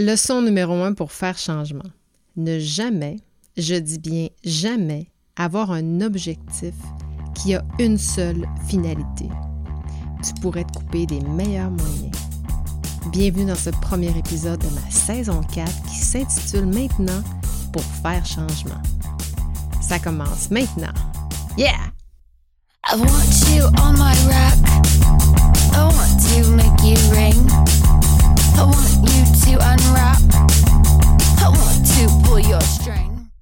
Leçon numéro un pour faire changement. Ne jamais, je dis bien jamais, avoir un objectif qui a une seule finalité. Tu pourrais te couper des meilleurs moyens. Bienvenue dans ce premier épisode de ma saison 4 qui s'intitule maintenant Pour faire changement. Ça commence maintenant. Yeah! I want you on my rack. I want to make you ring.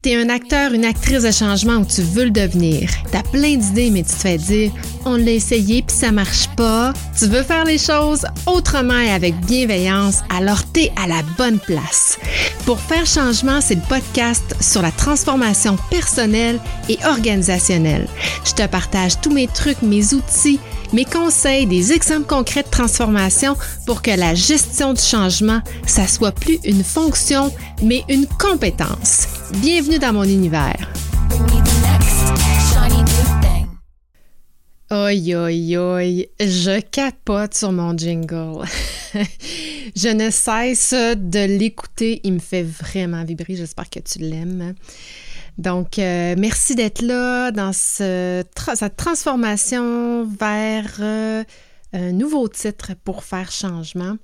T'es un acteur, une actrice de changement ou tu veux le devenir. T'as plein d'idées, mais tu te fais dire on l'a essayé puis ça marche pas. Tu veux faire les choses autrement et avec bienveillance, alors t'es à la bonne place. Pour faire changement, c'est le podcast sur la transformation personnelle et organisationnelle. Je te partage tous mes trucs, mes outils mes conseils, des exemples concrets de transformation pour que la gestion du changement, ça soit plus une fonction, mais une compétence. Bienvenue dans mon univers. Oi, oi, oi, je capote sur mon jingle. je ne cesse de l'écouter, il me fait vraiment vibrer, j'espère que tu l'aimes. Donc, euh, merci d'être là dans cette transformation vers euh, un nouveau titre pour faire changement.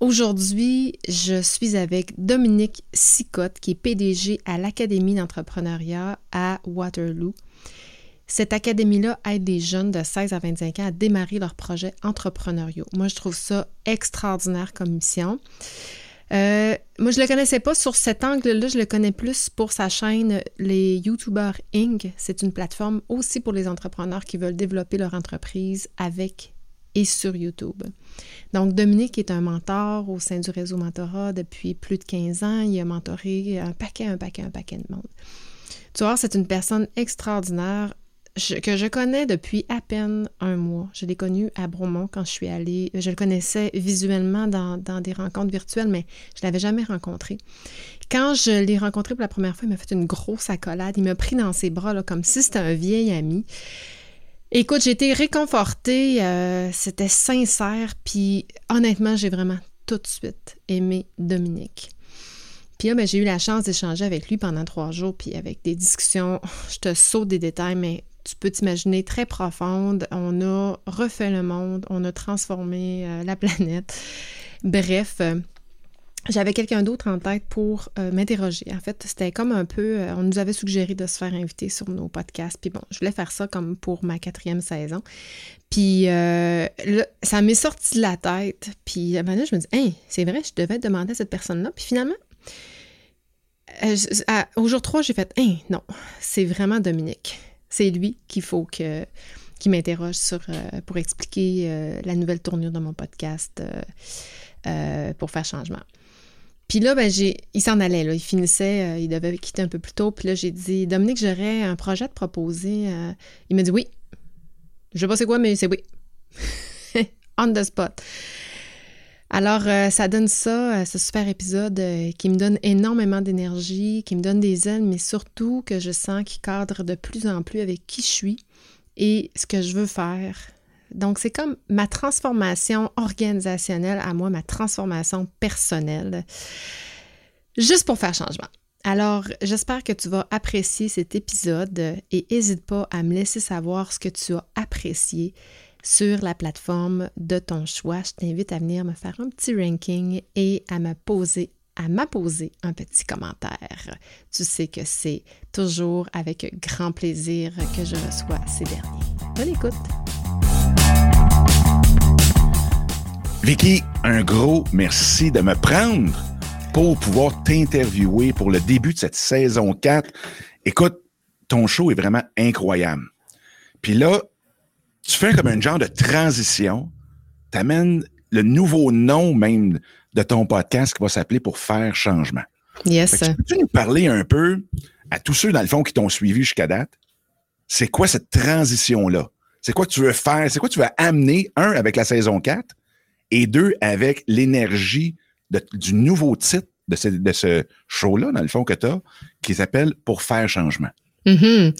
Aujourd'hui, je suis avec Dominique Sicotte, qui est PDG à l'Académie d'entrepreneuriat à Waterloo. Cette académie-là aide des jeunes de 16 à 25 ans à démarrer leurs projets entrepreneuriaux. Moi, je trouve ça extraordinaire comme mission. Euh, moi, je le connaissais pas sur cet angle-là. Je le connais plus pour sa chaîne Les YouTubers Inc. C'est une plateforme aussi pour les entrepreneurs qui veulent développer leur entreprise avec et sur YouTube. Donc, Dominique est un mentor au sein du réseau Mentorat depuis plus de 15 ans. Il a mentoré un paquet, un paquet, un paquet de monde. Tu vois, c'est une personne extraordinaire que je connais depuis à peine un mois. Je l'ai connu à Bromont quand je suis allée. Je le connaissais visuellement dans, des rencontres virtuelles, mais je ne l'avais jamais rencontré. Quand je l'ai rencontré pour la première fois, il m'a fait une grosse accolade. Il m'a pris dans ses bras comme si c'était un vieil ami. Écoute, j'ai été réconfortée, euh, c'était sincère, puis honnêtement, j'ai vraiment tout de suite aimé Dominique. Puis là, ben, j'ai eu la chance d'échanger avec lui pendant trois jours, puis avec des discussions, je te saute des détails, mais tu peux t'imaginer très profonde. On a refait le monde, on a transformé euh, la planète. Bref, euh, j'avais quelqu'un d'autre en tête pour euh, m'interroger. En fait, c'était comme un peu, on nous avait suggéré de se faire inviter sur nos podcasts. Puis bon, je voulais faire ça comme pour ma quatrième saison. Puis ça m'est sorti de la tête. Puis maintenant, je me dis, hey, c'est vrai, je devais demander à cette personne-là. Puis finalement, au jour 3, j'ai fait, hey, non, c'est vraiment Dominique c'est lui qu'il faut que qui m'interroge euh, pour expliquer euh, la nouvelle tournure de mon podcast euh, pour faire changement. Puis là, ben, j'ai, il s'en allait, il finissait, il devait quitter un peu plus tôt. Puis là, j'ai dit, Dominique, j'aurais un projet à te proposer. il m'a dit oui. Je sais pas c'est quoi, mais c'est oui. On the spot. Alors, euh, ça donne ça, euh, ce super épisode euh, qui me donne énormément d'énergie, qui me donne des ailes, mais surtout que je sens qu'il cadre de plus en plus avec qui je suis et ce que je veux faire. Donc, c'est comme ma transformation organisationnelle à moi, ma transformation personnelle, juste pour faire changement. Alors, j'espère que tu vas apprécier cet épisode et n'hésite pas à me laisser savoir ce que tu as apprécié sur la plateforme de ton choix. Je t'invite à venir me faire un petit ranking et à me poser à m'apposer un petit commentaire. Tu sais que c'est toujours avec grand plaisir que je reçois ces derniers. Bonne écoute! Vicky, un gros merci de me prendre pour pouvoir t'interviewer pour le début de cette saison 4. Écoute, ton show est vraiment incroyable. Puis là, tu fais comme un genre de transition, tu amènes le nouveau nom même de ton podcast qui va s'appeler Pour faire changement. Yes. Peux-tu nous parler un peu à tous ceux, dans le fond, qui t'ont suivi jusqu'à date? C'est quoi cette transition-là? C'est quoi que tu veux faire? C'est quoi que tu veux amener, un, avec la saison 4 et deux, avec l'énergie du nouveau titre de ce, de ce show-là, dans le fond, que tu as, qui s'appelle Pour faire changement? Mm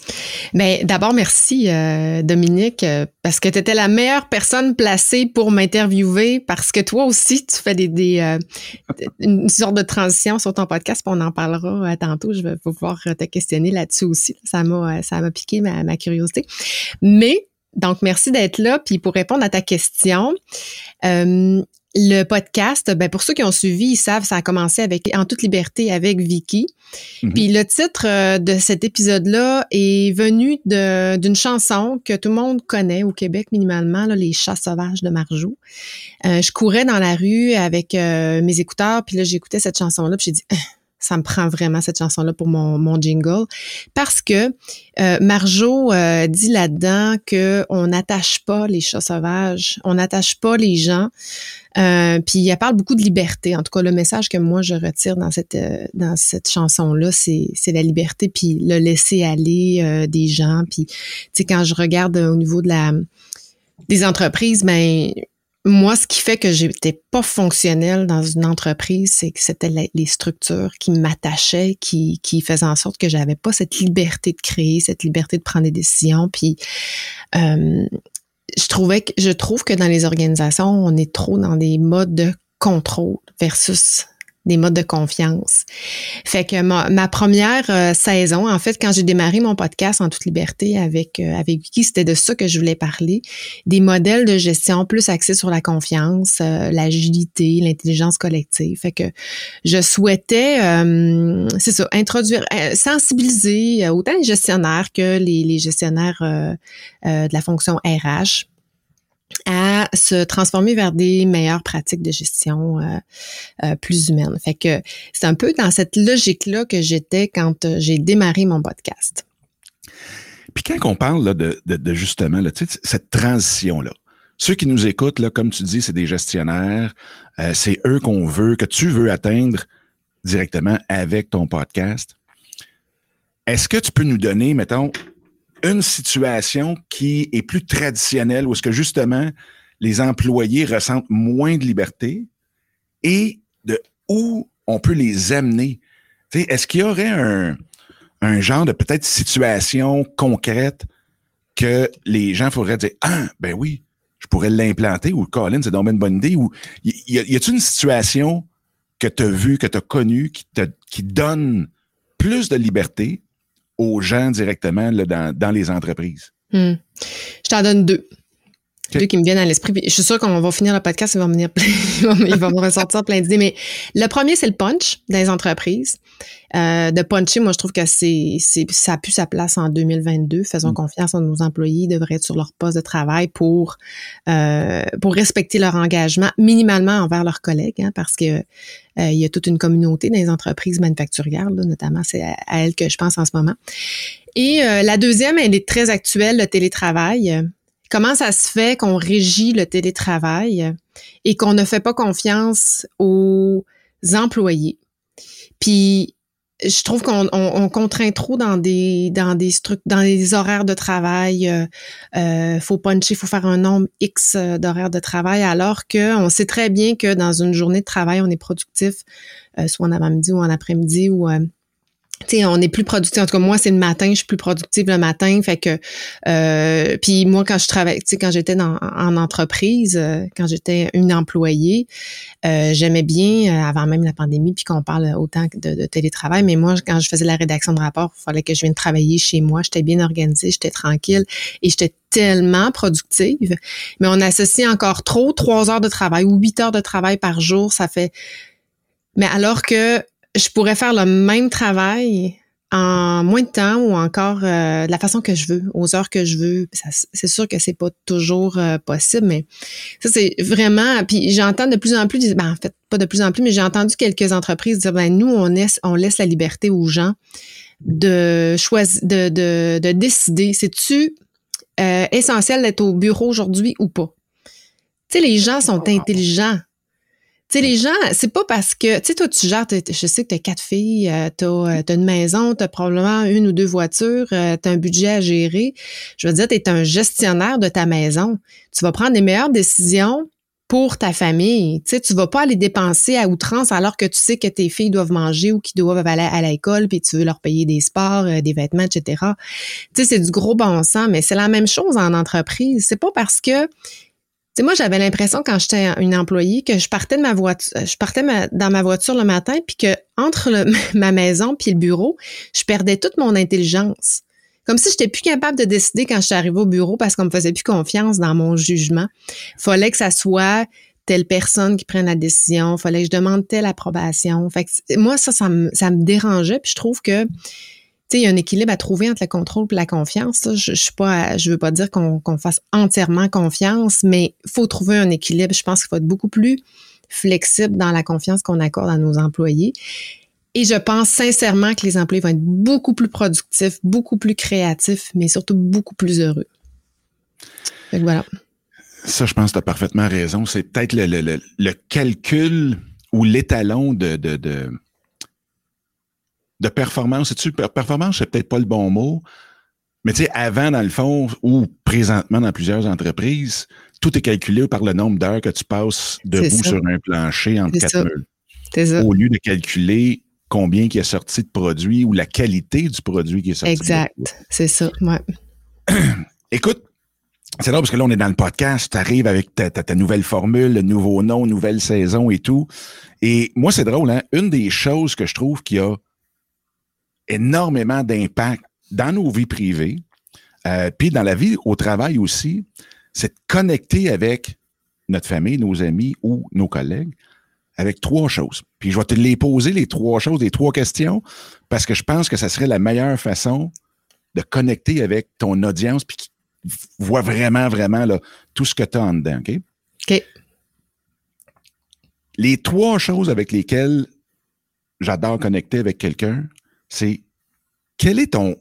d'abord, merci euh, Dominique, euh, parce que tu étais la meilleure personne placée pour m'interviewer, parce que toi aussi, tu fais des, des euh, une sorte de transition sur ton podcast, puis on en parlera tantôt. Je vais pouvoir te questionner là-dessus aussi. Ça m'a ça m'a piqué ma, ma curiosité. Mais donc, merci d'être là. Puis pour répondre à ta question, le podcast, ben pour ceux qui ont suivi, ils savent, ça a commencé avec En toute liberté avec Vicky. Mhm. Puis le titre euh, de cet épisode-là est venu d'une chanson que tout le monde connaît au Québec minimalement, là, Les chats sauvages de Marjou. Euh, je courais dans la rue avec euh, mes écouteurs, puis là j'écoutais cette chanson-là, puis j'ai dit ça me prend vraiment cette chanson-là pour mon, jingle parce que euh, Marjo euh, dit là-dedans que on n'attache pas les chats sauvages, on n'attache pas les gens. Euh, puis elle parle beaucoup de liberté. En tout cas, le message que moi je retire dans cette euh, dans cette chanson-là, c'est c'est la liberté puis le laisser aller des gens. Puis tu sais quand je regarde au niveau de la des entreprises, ben moi, ce qui fait que j'étais pas fonctionnelle dans une entreprise, c'est que c'était les structures qui m'attachaient, qui, qui faisaient en sorte que j'avais pas cette liberté de créer, cette liberté de prendre des décisions. Puis, euh, je trouvais que je trouve que dans les organisations, on est trop dans des modes de contrôle versus des modes de confiance. Fait que ma, première euh, saison, en fait, quand j'ai démarré mon podcast en toute liberté avec euh, avec Vicky, c'était de ça que je voulais parler, des modèles de gestion plus axés sur la confiance, euh, l'agilité, l'intelligence collective. Fait que je souhaitais, c'est ça, introduire, sensibiliser autant les gestionnaires que les, les gestionnaires de la fonction RH à se transformer vers des meilleures pratiques de gestion euh, euh, plus humaines. Fait que c'est un peu dans cette logique-là que j'étais quand euh, j'ai démarré mon podcast. Puis quand on parle de, de, justement là, cette transition-là, ceux qui nous écoutent, là, comme tu dis, c'est des gestionnaires, c'est eux qu'on veut, que tu veux atteindre directement avec ton podcast. Est-ce que tu peux nous donner, mettons, une situation qui est plus traditionnelle, où est-ce que justement les employés ressentent moins de liberté et de où on peut les amener. Est-ce qu'il y aurait un, genre de peut-être situation concrète que les gens pourraient dire Ah, ben oui, je pourrais l'implanter ou Colin, c'est donc une bonne idée ou y, y, a-t-il une situation que tu as vue, que tu as connue qui donne plus de liberté aux gens directement là, dans, dans, les entreprises? Hmm. Je t'en donne deux. Deux qui me viennent à l'esprit. Je suis sûre qu'on va finir le podcast, il va, venir plein, il va me ressortir plein d'idées. Mais le premier, c'est le punch dans les entreprises. Euh, de puncher, moi, je trouve que c'est, c'est, ça a plus sa place en 2022. Faisons mm. confiance à nos employés, ils devraient être sur leur poste de travail pour, euh, pour respecter leur engagement minimalement envers leurs collègues, hein, parce que euh, il y a toute une communauté dans les entreprises manufacturières, là, notamment, c'est à, elle que je pense en ce moment. Et euh, la deuxième, elle est très actuelle, le télétravail. Comment ça se fait qu'on régit le télétravail et qu'on ne fait pas confiance aux employés? Puis je trouve qu'on on, contraint trop dans des dans des dans des horaires de travail. Euh, euh, faut puncher, faut faire un nombre X euh, d'horaires de travail, alors que on sait très bien que dans une journée de travail, on est productif, euh, soit en avant-midi ou en après-midi ou sais, on est plus productif. En tout cas, moi, c'est le matin, je suis plus productive le matin. Fait que, euh, puis moi, quand je travaille, quand j'étais en entreprise, euh, quand j'étais une employée, euh, j'aimais bien, avant même la pandémie, puis qu'on parle autant de, télétravail, mais moi, quand je faisais la rédaction de rapport, il fallait que je vienne travailler chez moi. J'étais bien organisée, j'étais tranquille et j'étais tellement productive. Mais on associe encore trop trois heures de travail ou huit heures de travail par jour. Ça fait... Mais alors que je pourrais faire le même travail en moins de temps ou encore euh, de la façon que je veux, aux heures que je veux. C'est sûr que c'est pas toujours euh, possible, mais ça c'est vraiment. Puis j'entends de plus en plus, ben, en fait pas de plus en plus, mais j'ai entendu quelques entreprises dire ben nous on laisse on laisse la liberté aux gens de choisir, de, de, de décider. C'est-tu euh, essentiel d'être au bureau aujourd'hui ou pas? Tu sais, les gens sont intelligents. Sais, les gens, c'est pas parce que, tu sais, toi, tu gères, je sais que tu as quatre filles, euh, tu as, euh, une maison, tu as probablement une ou deux voitures, euh, tu as un budget à gérer. Je veux dire, tu es un gestionnaire de ta maison. Tu vas prendre les meilleures décisions pour ta famille. Tu sais, tu vas pas aller dépenser à outrance alors que tu sais que tes filles doivent manger ou qu'ils doivent aller à l'école, puis tu veux leur payer des sports, des vêtements, etc. Tu sais, c'est du gros bon sens, mais c'est la même chose en entreprise. C'est pas parce que sais, moi, j'avais l'impression quand j'étais une employée que je partais de ma voiture, euh, je partais dans ma voiture le matin, puis que entre ma maison puis le bureau, je perdais toute mon intelligence. Comme si j'étais plus capable de décider quand je suis arrivée au bureau parce qu'on me faisait plus confiance dans mon jugement. Fallait que ça soit telle personne qui prenne la décision. Fallait que je demande telle approbation. Fait que moi, ça, me, ça me dérangeait. Puis je trouve que il y a un équilibre à trouver entre le contrôle et la confiance. Je, je suis pas, je veux pas dire qu'on fasse entièrement confiance, mais il faut trouver un équilibre. Je pense qu'il faut être beaucoup plus flexible dans la confiance qu'on accorde à nos employés. Et je pense sincèrement que les employés vont être beaucoup plus productifs, beaucoup plus créatifs, mais surtout beaucoup plus heureux. voilà. Ça, je pense que tu as parfaitement raison. C'est peut-être le, calcul ou l'étalon de, de performance. Tu performance, c'est peut-être pas le bon mot, mais tu sais, avant, dans le fond, ou présentement dans plusieurs entreprises, tout est calculé par le nombre d'heures que tu passes debout sur un plancher entre quatre murs. Au lieu de calculer combien qui est sorti de produit ou la qualité du produit qui est sorti. Exact, c'est ça, ouais. Écoute, c'est là parce que là, on est dans le podcast, tu arrives avec ta, nouvelle formule, le nouveau nom, nouvelle saison et tout. Et moi, c'est drôle, hein? Une des choses que je trouve qui a énormément d'impact dans nos vies privées, euh, puis dans la vie au travail aussi, c'est de connecter avec notre famille, nos amis ou nos collègues avec trois choses. Puis je vais te les poser, les trois choses, les trois questions, parce que je pense que ça serait la meilleure façon de connecter avec ton audience, puis qui voit vraiment, vraiment là, tout ce que tu as en dedans. OK? OK. Les trois choses avec lesquelles j'adore connecter avec quelqu'un, c'est quel est ton,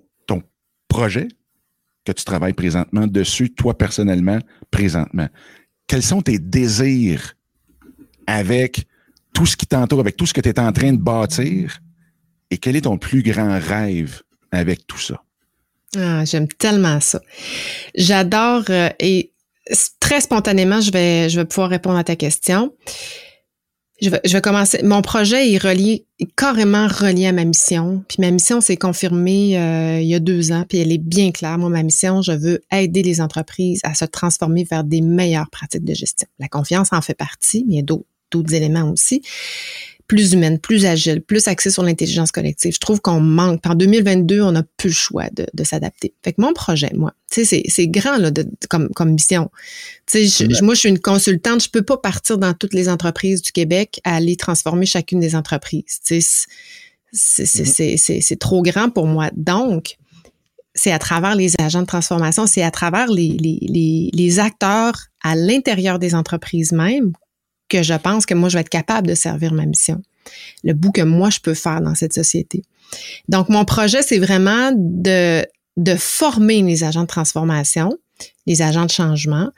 projet que tu travailles présentement dessus, toi personnellement, présentement? Quels sont tes désirs avec tout ce qui t'entoure, avec tout ce que tu es en train de bâtir, et quel est ton plus grand rêve avec tout ça? Ah, j'aime tellement ça. J'adore euh, et très spontanément, je vais, je vais pouvoir répondre à ta question. Je vais, je vais commencer. Mon projet est relié, carrément relié à ma mission. Puis ma mission s'est confirmée euh, il y a deux ans, puis elle est bien claire. Moi, ma mission, je veux aider les entreprises à se transformer vers des meilleures pratiques de gestion. La confiance en fait partie, mais il y a d'autres éléments aussi plus humaine, plus agile, plus axée sur l'intelligence collective. Je trouve qu'on manque. En 2022, on n'a plus le choix de, s'adapter. Fait que mon projet, moi, c'est grand là, comme, comme mission. Sais, moi, je suis une consultante. Je peux pas partir dans toutes les entreprises du Québec à aller transformer chacune des entreprises. Mm-hmm. c'est trop grand pour moi. Donc, c'est à travers les agents de transformation, c'est à travers les, les, les acteurs à l'intérieur des entreprises même que je pense que moi, je vais être capable de servir ma mission, le bout que moi, je peux faire dans cette société. Donc, mon projet, c'est vraiment de, de former les agents de transformation, les agents de changement,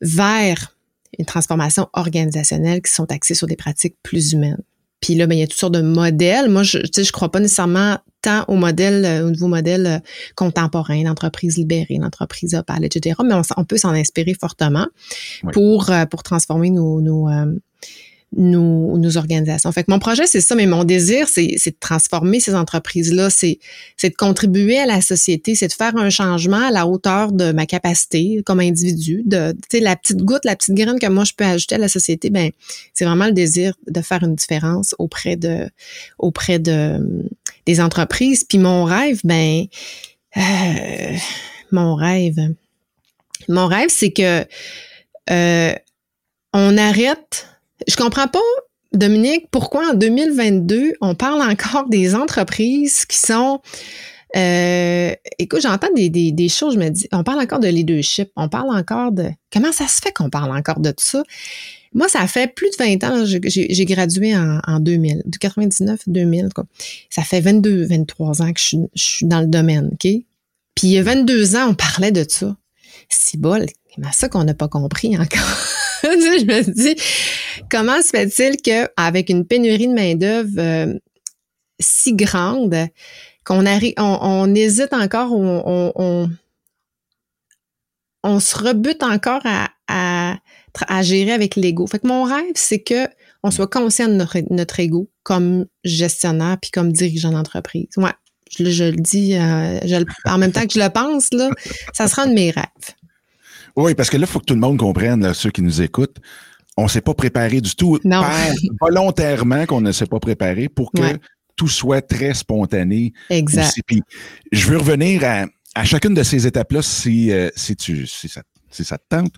vers une transformation organisationnelle qui sont axés sur des pratiques plus humaines. Puis là, ben, il y a toutes sortes de modèles. Moi, je ne je crois pas nécessairement tant au modèle, euh, au nouveau modèle euh, contemporain, l'entreprise libérée, l'entreprise opale, etc. Mais on, peut s'en inspirer fortement pour, euh, pour transformer nos, nos, nos, nos organisations. Fait que mon projet, c'est ça, mais mon désir, c'est de transformer ces entreprises-là, c'est de contribuer à la société, c'est de faire un changement à la hauteur de ma capacité comme individu, de, tu sais, la petite goutte, la petite graine que moi je peux ajouter à la société, ben, c'est vraiment le désir de faire une différence auprès de, auprès de, des entreprises. Puis mon rêve, ben, euh, mon rêve, mon rêve, c'est que, euh, on arrête je comprends pas, Dominique, pourquoi en 2022, on parle encore des entreprises qui sont euh, écoute, j'entends des, des, des, choses, je me dis, on parle encore de leadership, on parle encore de... Comment ça se fait qu'on parle encore de tout ça? Moi, ça fait plus de 20 ans, j'ai gradué en, en 2000, de 99 2000, quoi. Ça fait 22, 23 ans que je, suis dans le domaine, OK? Puis il y a 22 ans, on parlait de ça. C'est bol, c'est ça qu'on n'a pas compris encore. je me dis, comment se fait-il qu'avec une pénurie de main-d'œuvre euh, si grande, qu'on hésite encore, on, on, se rebute encore à, à gérer avec l'ego. Fait que mon rêve, c'est que on soit conscient de notre, notre ego comme gestionnaire puis comme dirigeant d'entreprise. Ouais, je, je, le dis euh, je, en même temps que je le pense, là, ça sera un de mes rêves. Oui, parce que là, il faut que tout le monde comprenne, là, ceux qui nous écoutent, on ne s'est pas préparé du tout. Non. volontairement qu'on ne s'est pas préparé pour que tout soit très spontané. Exact. Puis, je veux revenir à, à chacune de ces étapes-là si, euh, si, tu, si, ça, si ça te tente.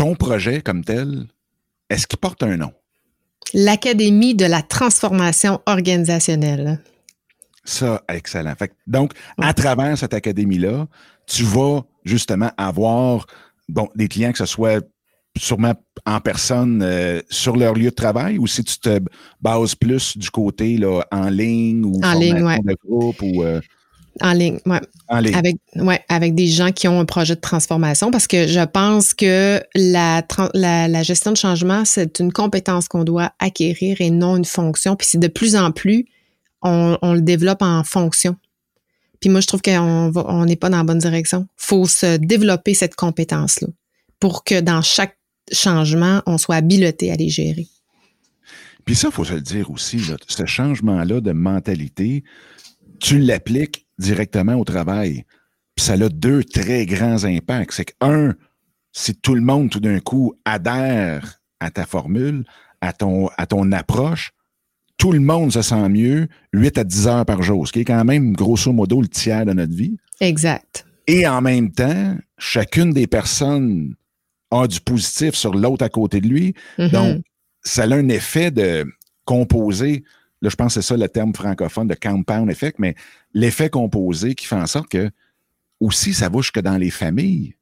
Ton projet comme tel, est-ce qu'il porte un nom? L'Académie de la transformation organisationnelle. Ça, excellent. Fait, donc, à travers cette académie-là, tu vas justement avoir bon, des clients que ce soit sûrement en personne euh, sur leur lieu de travail ou si tu te bases plus du côté là, en ligne ou en ligne, ouais. de groupe ou euh, en ligne, ouais. En ligne. Avec, ouais, avec des gens qui ont un projet de transformation parce que je pense que la, la, la gestion de changement, c'est une compétence qu'on doit acquérir et non une fonction. Puis c'est de plus en plus, on, on, le développe en fonction. Puis moi, je trouve qu'on on n'est pas dans la bonne direction. faut se développer cette compétence-là pour que dans chaque changement, on soit habileté à les gérer. Puis ça, il faut se le dire aussi, là, ce changement-là de mentalité, tu l'appliques directement au travail. Puis ça a deux très grands impacts. C'est que, un, si tout le monde, tout d'un coup, adhère à ta formule, à ton, à ton approche, tout le monde se sent mieux 8 à 10 heures par jour, ce qui est quand même grosso modo le tiers de notre vie. Exact. Et en même temps, chacune des personnes a du positif sur l'autre à côté de lui. Mm-hmm. Donc, ça a un effet de composer. Là, je pense que c'est ça le terme francophone de compound effect, mais l'effet composé qui fait en sorte que aussi ça bouge que dans les familles.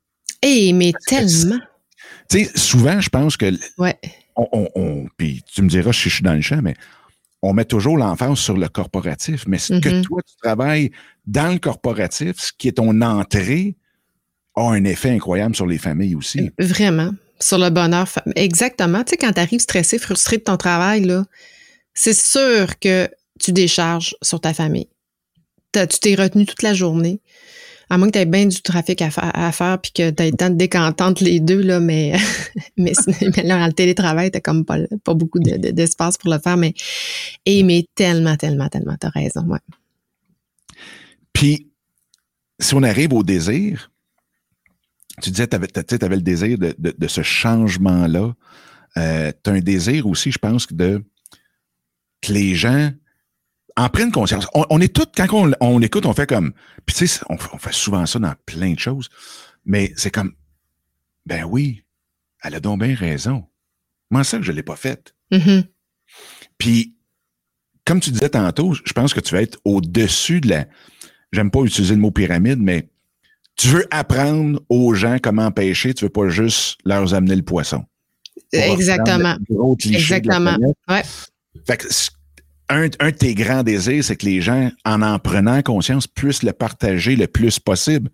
Eh, mais tellement. Tu sais, souvent, je pense que. Ouais. On, on, puis tu me diras, je suis dans le champ, mais on met toujours l'emphase sur le corporatif. Mais ce que Mhm. toi, tu travailles dans le corporatif, ce qui est ton entrée, a un effet incroyable sur les familles aussi. Vraiment. Sur le bonheur. Exactement. Tu sais, quand tu arrives stressé, frustré de ton travail, là, c'est sûr que tu décharges sur ta famille. Tu t'es retenu toute la journée. À moins que tu aies bien du trafic à, fa- à faire puis que tu aies le temps de décantante les deux, là, mais, mais, mais là, dans le télétravail, tu comme pas, pas beaucoup de- de- d'espace pour le faire. Mais, et, mais tellement, tellement, tellement, tu as raison. Ouais. Puis, si on arrive au désir, tu disais, tu avais, le désir de ce changement-là. Euh, tu as un désir aussi, je pense, de que les gens en prennent conscience. On, on est tous, quand on, on écoute, on fait comme. Puis tu sais, on, on fait souvent ça dans plein de choses, mais c'est comme ben oui, elle a donc bien raison. Moi, ça que je ne l'ai pas faite. Mhm. Puis, comme tu disais tantôt, je pense que tu vas être au-dessus de la. J'aime pas utiliser le mot pyramide, mais tu veux apprendre aux gens comment pêcher, tu veux pas juste leur amener le poisson. Exactement. Exactement. Ouais. Fait que un, un de tes grands désirs, c'est que les gens, en en prenant conscience, puissent le partager le plus possible.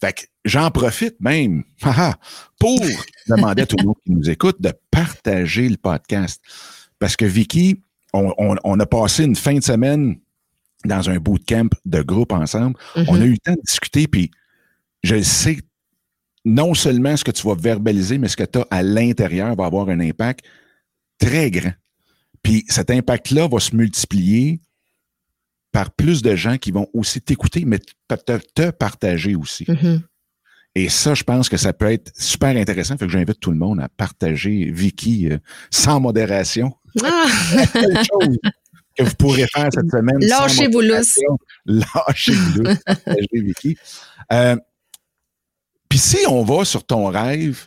Fait que j'en profite même haha, pour demander à tout le monde qui nous écoute de partager le podcast. Parce que Vicky, on, on- on a passé une fin de semaine dans un bootcamp de groupe ensemble. On Mhm. a eu le temps de discuter, puis je sais non seulement ce que tu vas verbaliser, mais ce que tu as à l'intérieur va avoir un impact très grand. Puis cet impact-là va se multiplier par plus de gens qui vont aussi t'écouter, mais te, partager aussi. Mhm. Et ça, je pense que ça peut être super intéressant. Fait que j'invite tout le monde à partager Vicky euh, sans modération. Ah! Chose que vous pourrez faire cette semaine. Lâchez-vous lousse. Lâchez-vous lousse. Partagez, Vicky. Euh, Puis si on va sur ton rêve,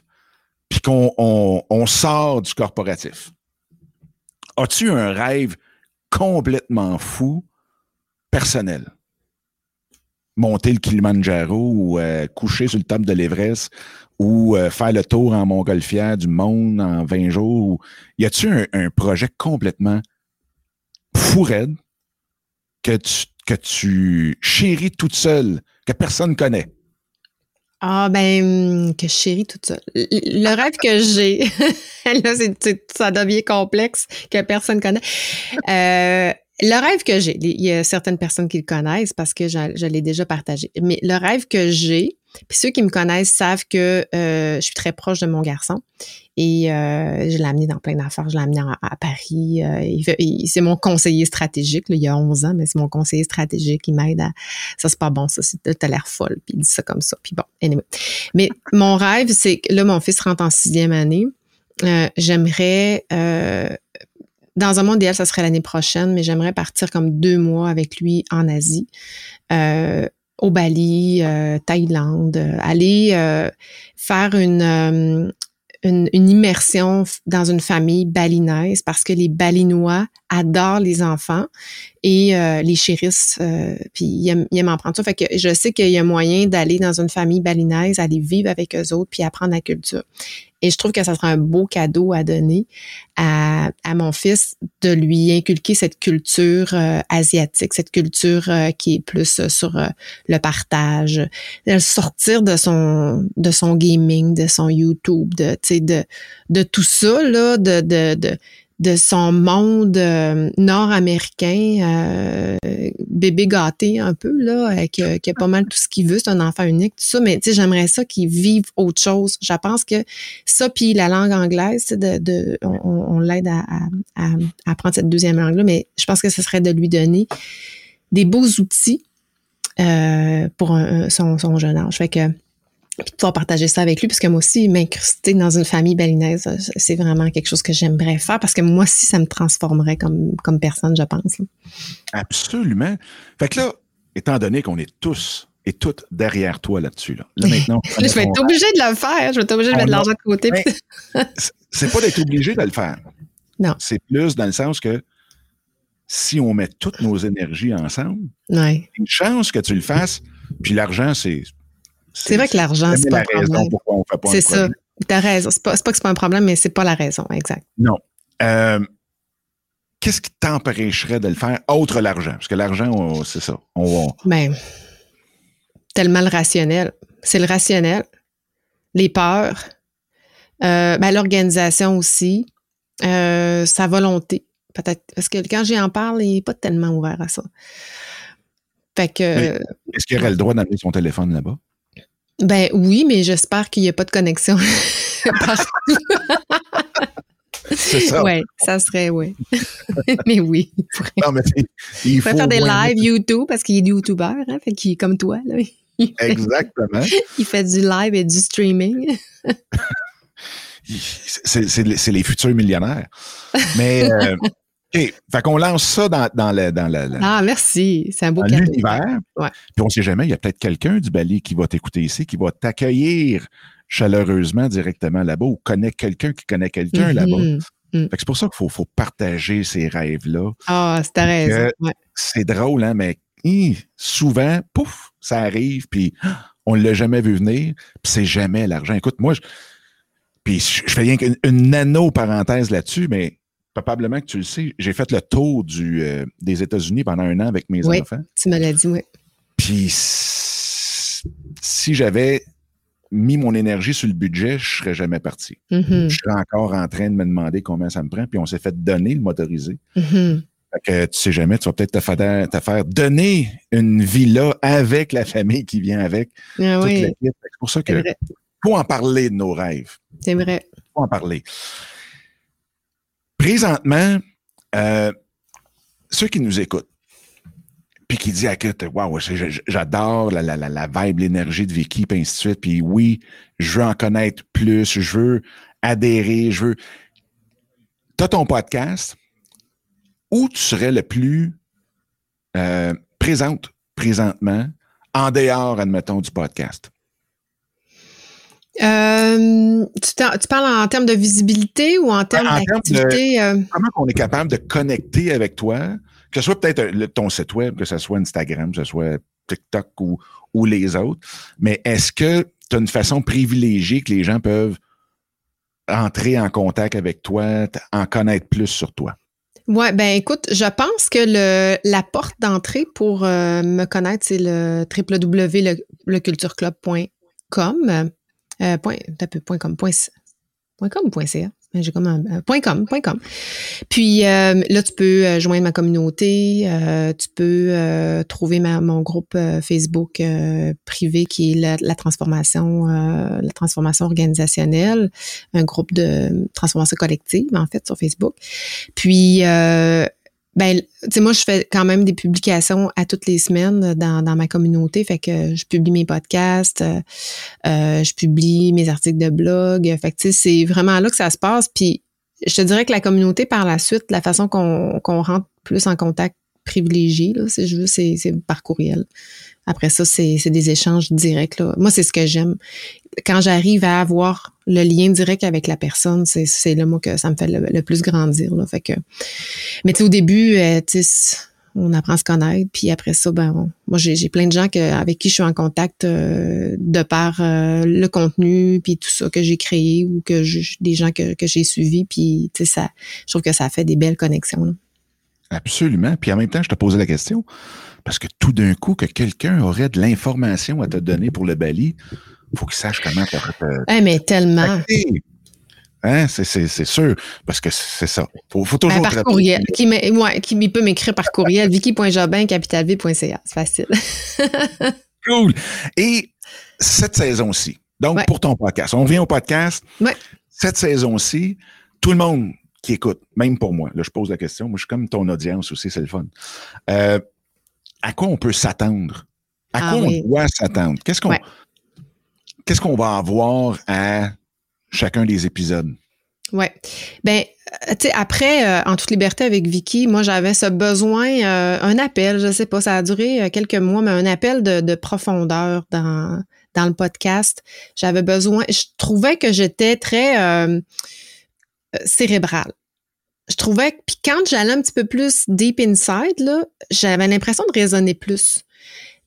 puis qu'on on, on sort du corporatif, as-tu un rêve complètement fou, personnel? Monter le Kilimanjaro ou euh, coucher sur le top de l'Everest ou euh, faire le tour en montgolfière du monde en 20 jours? Ou... Y a-tu un, projet complètement fou raide que tu, que tu chéris toute seule, que personne connaît? Ah ben que je chéris toute seule. Le rêve que j'ai, là c'est, ça devient complexe que personne connaît. Euh, le rêve que j'ai, il y a certaines personnes qui le connaissent parce que je l'ai déjà partagé. Mais le rêve que j'ai, Puis ceux qui me connaissent savent que euh, je suis très proche de mon garçon et euh, je l'ai amené dans plein d'affaires. Je l'ai amené à, Paris. Euh, c'est mon conseiller stratégique. il y a 11 ans, mais c'est mon conseiller stratégique. Il m'aide à... Ça, c'est pas bon, ça. T'as l'air folle. Puis il dit ça comme ça. Puis bon, anyway. Mais mon rêve, c'est que là, mon fils rentre en sixième année. j'aimerais dans un monde idéal, ça serait l'année prochaine, mais j'aimerais partir comme deux mois avec lui en Asie, euh, au Bali, euh, Thaïlande, euh, aller faire une, une, immersion dans une famille balinaise parce que les balinois adorent les enfants et les chérissent, puis ils aiment, ils aiment, en prendre ça. Fait que je sais qu'il y a moyen d'aller dans une famille balinaise, aller vivre avec eux autres, puis apprendre la culture. Et je trouve que ça sera un beau cadeau à donner à, à mon fils de lui inculquer cette culture euh, asiatique, cette culture euh, qui est plus euh, sur le partage, de sortir de son de son gaming, de son YouTube, de de de tout ça là, de de, de de son monde euh, nord-américain, euh, bébé gâté un peu, là, euh, qui, a, pas mal tout ce qu'il veut, c'est un enfant unique, tout ça, mais tu sais, j'aimerais ça qu'il vive autre chose. Je pense que ça, puis la langue anglaise, de, de, on, l'aide à, apprendre cette deuxième langue-là, mais je pense que ce serait de lui donner des beaux outils pour son, son jeune âge. Fait que puis pouvoir partager ça avec lui, parce que moi aussi, m'incruster dans une famille balinaise, c'est vraiment quelque chose que j'aimerais faire, parce que moi aussi, ça me transformerait comme, comme personne, je pense. Absolument. Fait que là, étant donné qu'on est tous et toutes derrière toi là-dessus, là, maintenant... je vais être obligé de le faire, je vais être obligé de mettre de l'argent de côté. c'est pas d'être obligé de le faire. Non. C'est plus dans le sens que si on met toutes nos énergies ensemble, ouais. une chance que tu le fasses, puis l'argent, c'est c'est vrai que l'argent, c'est pas un problème. C'est ça. T'as raison. C'est pas, pas que c'est pas un problème, mais c'est pas la raison, exact. Non. Euh, qu'est-ce qui t'empêcherait de le faire autre l'argent? Parce que l'argent, c'est ça. On, Ben, tellement le rationnel. C'est le rationnel. Les peurs. Euh, ben, l'organisation aussi. Euh, sa volonté. Peut-être. Parce que quand j'en parle, il n'est pas tellement ouvert à ça. Fait que. Est-ce qu'il aurait le droit d'amener son téléphone là-bas? Ben oui, mais j'espère qu'il n'y a pas de connexion C'est ça. Oui, ça serait, oui. mais oui. Il pourrait, non, mais il, faut faire des lives YouTube parce qu'il est YouTuber, hein, fait qu'il est comme toi. Là. Exactement. il fait du live et du streaming. c'est les futurs millionnaires. Mais euh, OK. Fait qu'on lance ça dans, dans, le, dans Ah, merci. C'est un beau l'univers. Ouais. Puis on sait jamais, il y a peut-être quelqu'un du Bali qui va t'écouter ici, qui va t'accueillir chaleureusement directement là-bas ou connaît quelqu'un qui connaît quelqu'un là-bas. Mm-hmm. Mm. Fait que c'est pour ça qu'il faut, faut partager ces rêves-là. Ah, c'est ta raison. C'est drôle, hein, mais souvent, pouf, ça arrive, puis on ne l'a jamais vu venir, puis c'est jamais l'argent. Écoute, moi, je, puis je fais rien qu'une nano-parenthèse là-dessus, mais probablement que tu le sais, j'ai fait le tour du, euh, des États-Unis pendant un an avec mes oui, enfants. Tu me l'as dit, oui. Puis si j'avais mis mon énergie sur le budget, je serais jamais parti. Mm-hmm. Je serais encore en train de me demander combien ça me prend, puis on s'est fait donner le motorisé. Mm-hmm. Fait que tu sais jamais, tu vas peut-être te faire, te faire donner une villa avec la famille qui vient avec. Ah, oui. C'est pour ça que faut en parler de nos rêves. C'est vrai. Faut en parler. Présentement, euh, ceux qui nous écoutent, puis qui disent, écoute, waouh, j'adore la, la, la, vibe, l'énergie de Vicky, puis ainsi de suite, puis oui, je veux en connaître plus, je veux adhérer, je veux... Tu as ton podcast, où tu serais le plus euh, présente présentement, en dehors, admettons, du podcast? Euh, tu, tu, parles en termes de visibilité ou en termes d'activité? Euh? Comment on est capable de connecter avec toi, que ce soit peut-être ton site web, que ce soit Instagram, que ce soit TikTok ou, ou les autres, mais est-ce que tu as une façon privilégiée que les gens peuvent entrer en contact avec toi, en connaître plus sur toi? Ouais, ben écoute, je pense que le, la porte d'entrée pour euh, me connaître, c'est le www.lecultureclub.com. Euh, point, point, com, point, point com? Ben, j'ai comme un, .com, point. Puis euh, là, tu peux euh, joindre ma communauté, euh, tu peux trouver mon groupe Facebook privé qui est la, transformation, la transformation organisationnelle, un groupe de transformation collective en fait sur Facebook. Puis ben, tu sais, moi, je fais quand même des publications à toutes les semaines dans, dans ma communauté. Fait que je publie mes podcasts, euh, euh je publie mes articles de blog. Fait que, tu sais, c'est vraiment là que ça se passe. Puis, je te dirais que la communauté, par la suite, la façon qu'on rentre plus en contact privilégié, là, si je veux, c'est par courriel. Après ça, c'est des échanges directs. Là. Moi, c'est ce que j'aime. Quand j'arrive à avoir le lien direct avec la personne, c'est là, moi, que ça me fait le, plus grandir. Là. Fait que, mais au début, euh, on apprend à se connaître. Puis après ça, ben, moi, j'ai plein de gens que, avec qui je suis en contact euh, de par euh, le contenu, puis tout ça que j'ai créé ou que des gens que, que j'ai suivis. Puis, tu sais, ça, je trouve que ça fait des belles connexions. Là. Absolument. Puis en même temps, je te posais la question, parce que tout d'un coup, que quelqu'un aurait de l'information à te donner pour le Bali, il faut qu'il sache comment te. Eh, mais tellement. Hein, c'est sûr, parce que c'est ça. Faut, faut toujours. Ben, par courriel. Qui, ouais, qui peut m'écrire par courriel, vicky.jobin, C'est facile. cool. Et cette saison-ci, donc pour ton podcast, on revient au podcast. Ouais. Cette saison-ci, tout le monde qui écoute, même pour moi, là, je pose la question, moi, je suis comme ton audience aussi, c'est le fun. Euh, à quoi on peut s'attendre? À ah quoi on doit s'attendre? Qu'est-ce qu'on qu'est-ce qu'on va avoir à chacun des épisodes? Ouais. Ben, euh, tu sais, après, euh, en toute liberté avec Vicky, moi, j'avais ce besoin, un appel, je sais pas, ça a duré quelques mois, mais un appel de, de profondeur dans, dans le podcast. J'avais besoin, je trouvais que j'étais très euh, cérébrale. Je trouvais que, puis quand j'allais un petit peu plus deep inside, là, j'avais l'impression de raisonner plus.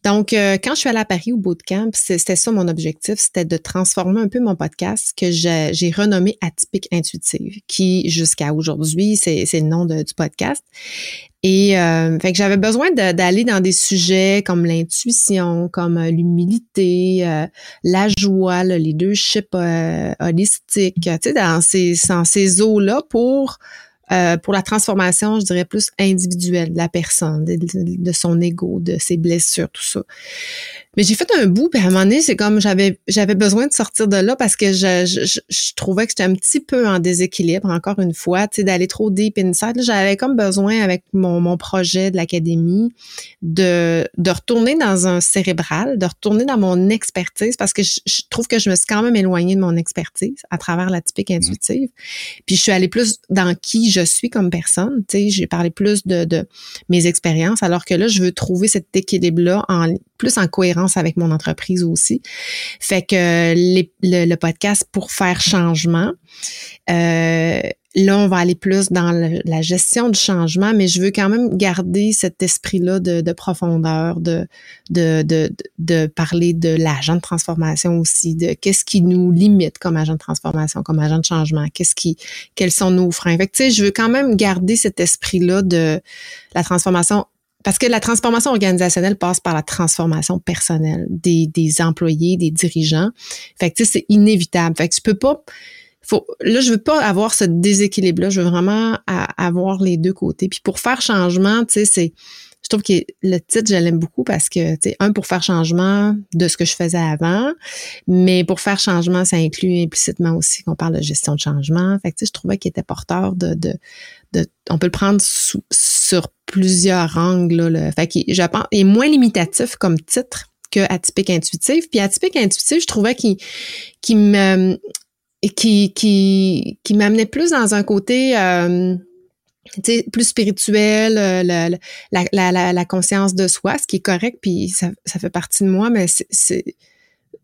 Donc, euh, quand je suis allée à Paris au bootcamp, c'était ça mon objectif, c'était de transformer un peu mon podcast que j'ai renommé Atypique Intuitive, qui jusqu'à aujourd'hui, c'est le nom du podcast. Et euh, fait que j'avais besoin d'aller dans des sujets comme l'intuition, comme euh, l'humilité, euh, la joie, le leadership holistique, tu sais, dans ces, dans ces eaux-là pour euh, pour la transformation, je dirais plus individuelle de la personne, de, son ego, de ses blessures, tout ça. Mais j'ai fait un bout, puis à un moment donné, c'est comme j'avais j'avais besoin de sortir de là parce que je, je, je trouvais que j'étais un petit peu en déséquilibre, encore une fois, tu sais, d'aller trop deep inside. J'avais comme besoin, avec mon, mon projet de l'académie, de, de retourner dans un cérébral, de retourner dans mon expertise parce que je, trouve que je me suis quand même éloignée de mon expertise à travers la typique mmh. intuitive. Puis je suis allée plus dans qui je suis comme personne. Tu sais, j'ai parlé plus de, de mes expériences, alors que là, je veux trouver cet équilibre-là plus en cohérence avec mon entreprise aussi. Fait que le, podcast pour faire changement. Euh, là, on va aller plus dans la gestion du changement, mais je veux quand même garder cet esprit-là de, profondeur, de, de, de, parler de l'agent de transformation aussi, de qu'est-ce qui nous limite comme agent de transformation, comme agent de changement, qu'est-ce qui, quels sont nos freins. Fait que, tu sais, je veux quand même garder cet esprit-là de la transformation parce que la transformation organisationnelle passe par la transformation personnelle des, des employés, des dirigeants. Fait que, tu sais, c'est inévitable. Fait que tu peux pas, faut, là, je veux pas avoir ce déséquilibre-là. Je veux vraiment avoir les deux côtés. Puis pour faire changement, tu sais, c'est, je trouve que le titre, je l'aime beaucoup parce que, tu sais, un, pour faire changement de ce que je faisais avant, mais pour faire changement, ça inclut implicitement aussi qu'on parle de gestion de changement. Fait que, tu sais, je trouvais qu'il était porteur de, de, de, on peut le prendre sous, sur plusieurs angles. Là, Fait qu'il, je pense, est moins limitatif comme titre que atypique intuitif. Puis atypique intuitif, je trouvais qu'il, qu'il me, qui, qui, qui m'amenait plus dans un côté euh, plus spirituel, euh, la, la, la, la, conscience de soi, ce qui est correct, puis ça, ça fait partie de moi, mais c'est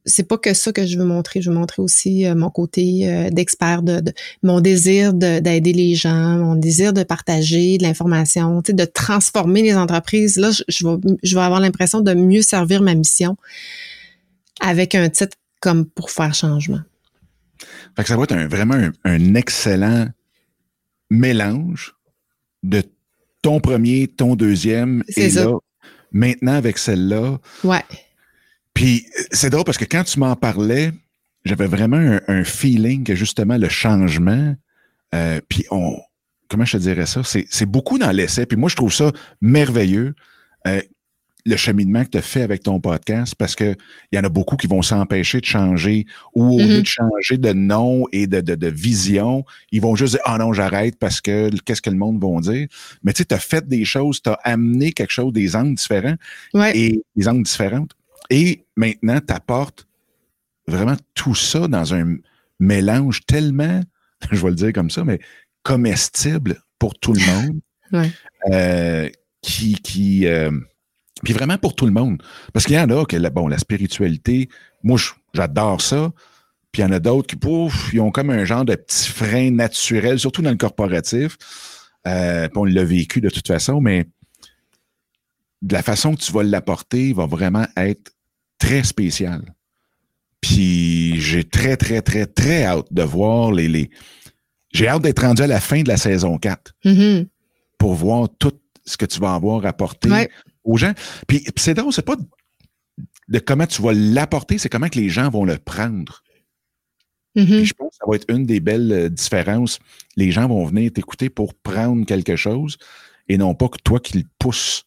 c'est pas que ça que je veux montrer. Je veux montrer aussi euh, mon côté euh, d'expert, de, mon désir d'aider les gens, mon désir de partager de l'information, de transformer les entreprises. Là, je, je, vais, je vais avoir l'impression de mieux servir ma mission avec un titre comme pour faire changement. Fait que ça va être un, vraiment un, excellent mélange de ton premier, ton deuxième et là, maintenant avec celle-là. Ouais puis c'est drôle parce que quand tu m'en parlais, j'avais vraiment un, feeling que justement le changement Euh, puis on, comment je te dirais ça? C'est beaucoup dans l'essai. Puis moi, je trouve ça merveilleux. Euh, le cheminement que tu as fait avec ton podcast parce que il y en a beaucoup qui vont s'empêcher de changer ou au lieu mm-hmm. de changer de nom et de, de, vision, ils vont juste dire Ah non, j'arrête parce que qu'est-ce que le monde va dire? Mais tu sais, tu as fait des choses, tu as amené quelque chose, des angles différents et des angles différentes. Et maintenant, tu apportes vraiment tout ça dans un mélange tellement, je vais le dire comme ça, mais comestible pour tout le monde. Euh, qui, qui euh, puis vraiment pour tout le monde. Parce qu'il y en a que, bon, la spiritualité, moi, j'adore ça. Puis il y en a d'autres qui, pouf, ils ont comme un genre de petit frein naturel, surtout dans le corporatif. Euh, on l'a vécu de toute façon, mais de la façon que tu vas l'apporter va vraiment être très spécial. Puis j'ai très, très, très, très hâte de voir les. les... J'ai hâte d'être rendu à la fin de la saison 4 mm-hmm. pour voir tout ce que tu vas avoir apporté aux gens. Puis, c'est drôle, c'est pas de comment tu vas l'apporter, c'est comment que les gens vont le prendre. Mm-hmm. je pense que ça va être une des belles euh, différences. Les gens vont venir t'écouter pour prendre quelque chose et non pas que toi qui le pousses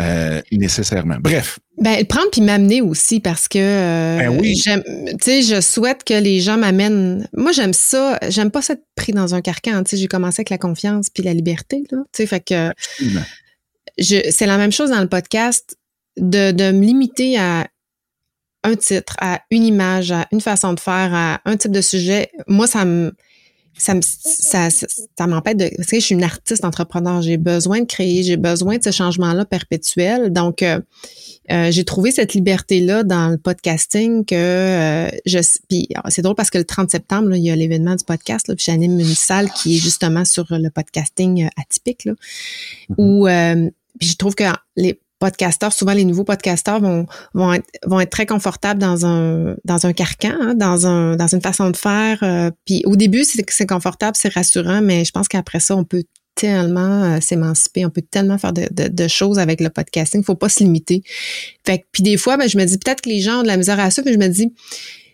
euh, nécessairement. Bref. Ben, le prendre puis m'amener aussi parce que euh, ben oui. tu sais, je souhaite que les gens m'amènent. Moi, j'aime ça. J'aime pas être pris dans un carcan. Tu sais, j'ai commencé avec la confiance puis la liberté. Tu sais, fait que c'est la même chose dans le podcast de, de me limiter à un titre, à une image, à une façon de faire, à un type de sujet. Moi, ça me ça, ça, ça, m'empêche de. Parce que je suis une artiste entrepreneur, j'ai besoin de créer, j'ai besoin de ce changement-là perpétuel. Donc, euh, euh, j'ai trouvé cette liberté-là dans le podcasting que euh, je. Puis ah, c'est drôle parce que le 30 septembre, il y a l'événement du podcast, là, puis j'anime une salle qui est justement sur le podcasting atypique, là, mm-hmm. où puis je trouve que les podcasteurs, souvent les nouveaux podcasteurs vont, vont, être, vont être très confortables dans un, dans un carcan, hein, dans, un, dans une façon de faire. Euh, puis au début, c'est, confortable, c'est rassurant, mais je pense qu'après ça, on peut tellement euh, s'émanciper, on peut tellement faire de, de, choses avec le podcasting. Il faut pas se limiter. Fait puis des fois, ben, je me dis peut-être que les gens ont de la misère à ça, mais je me dis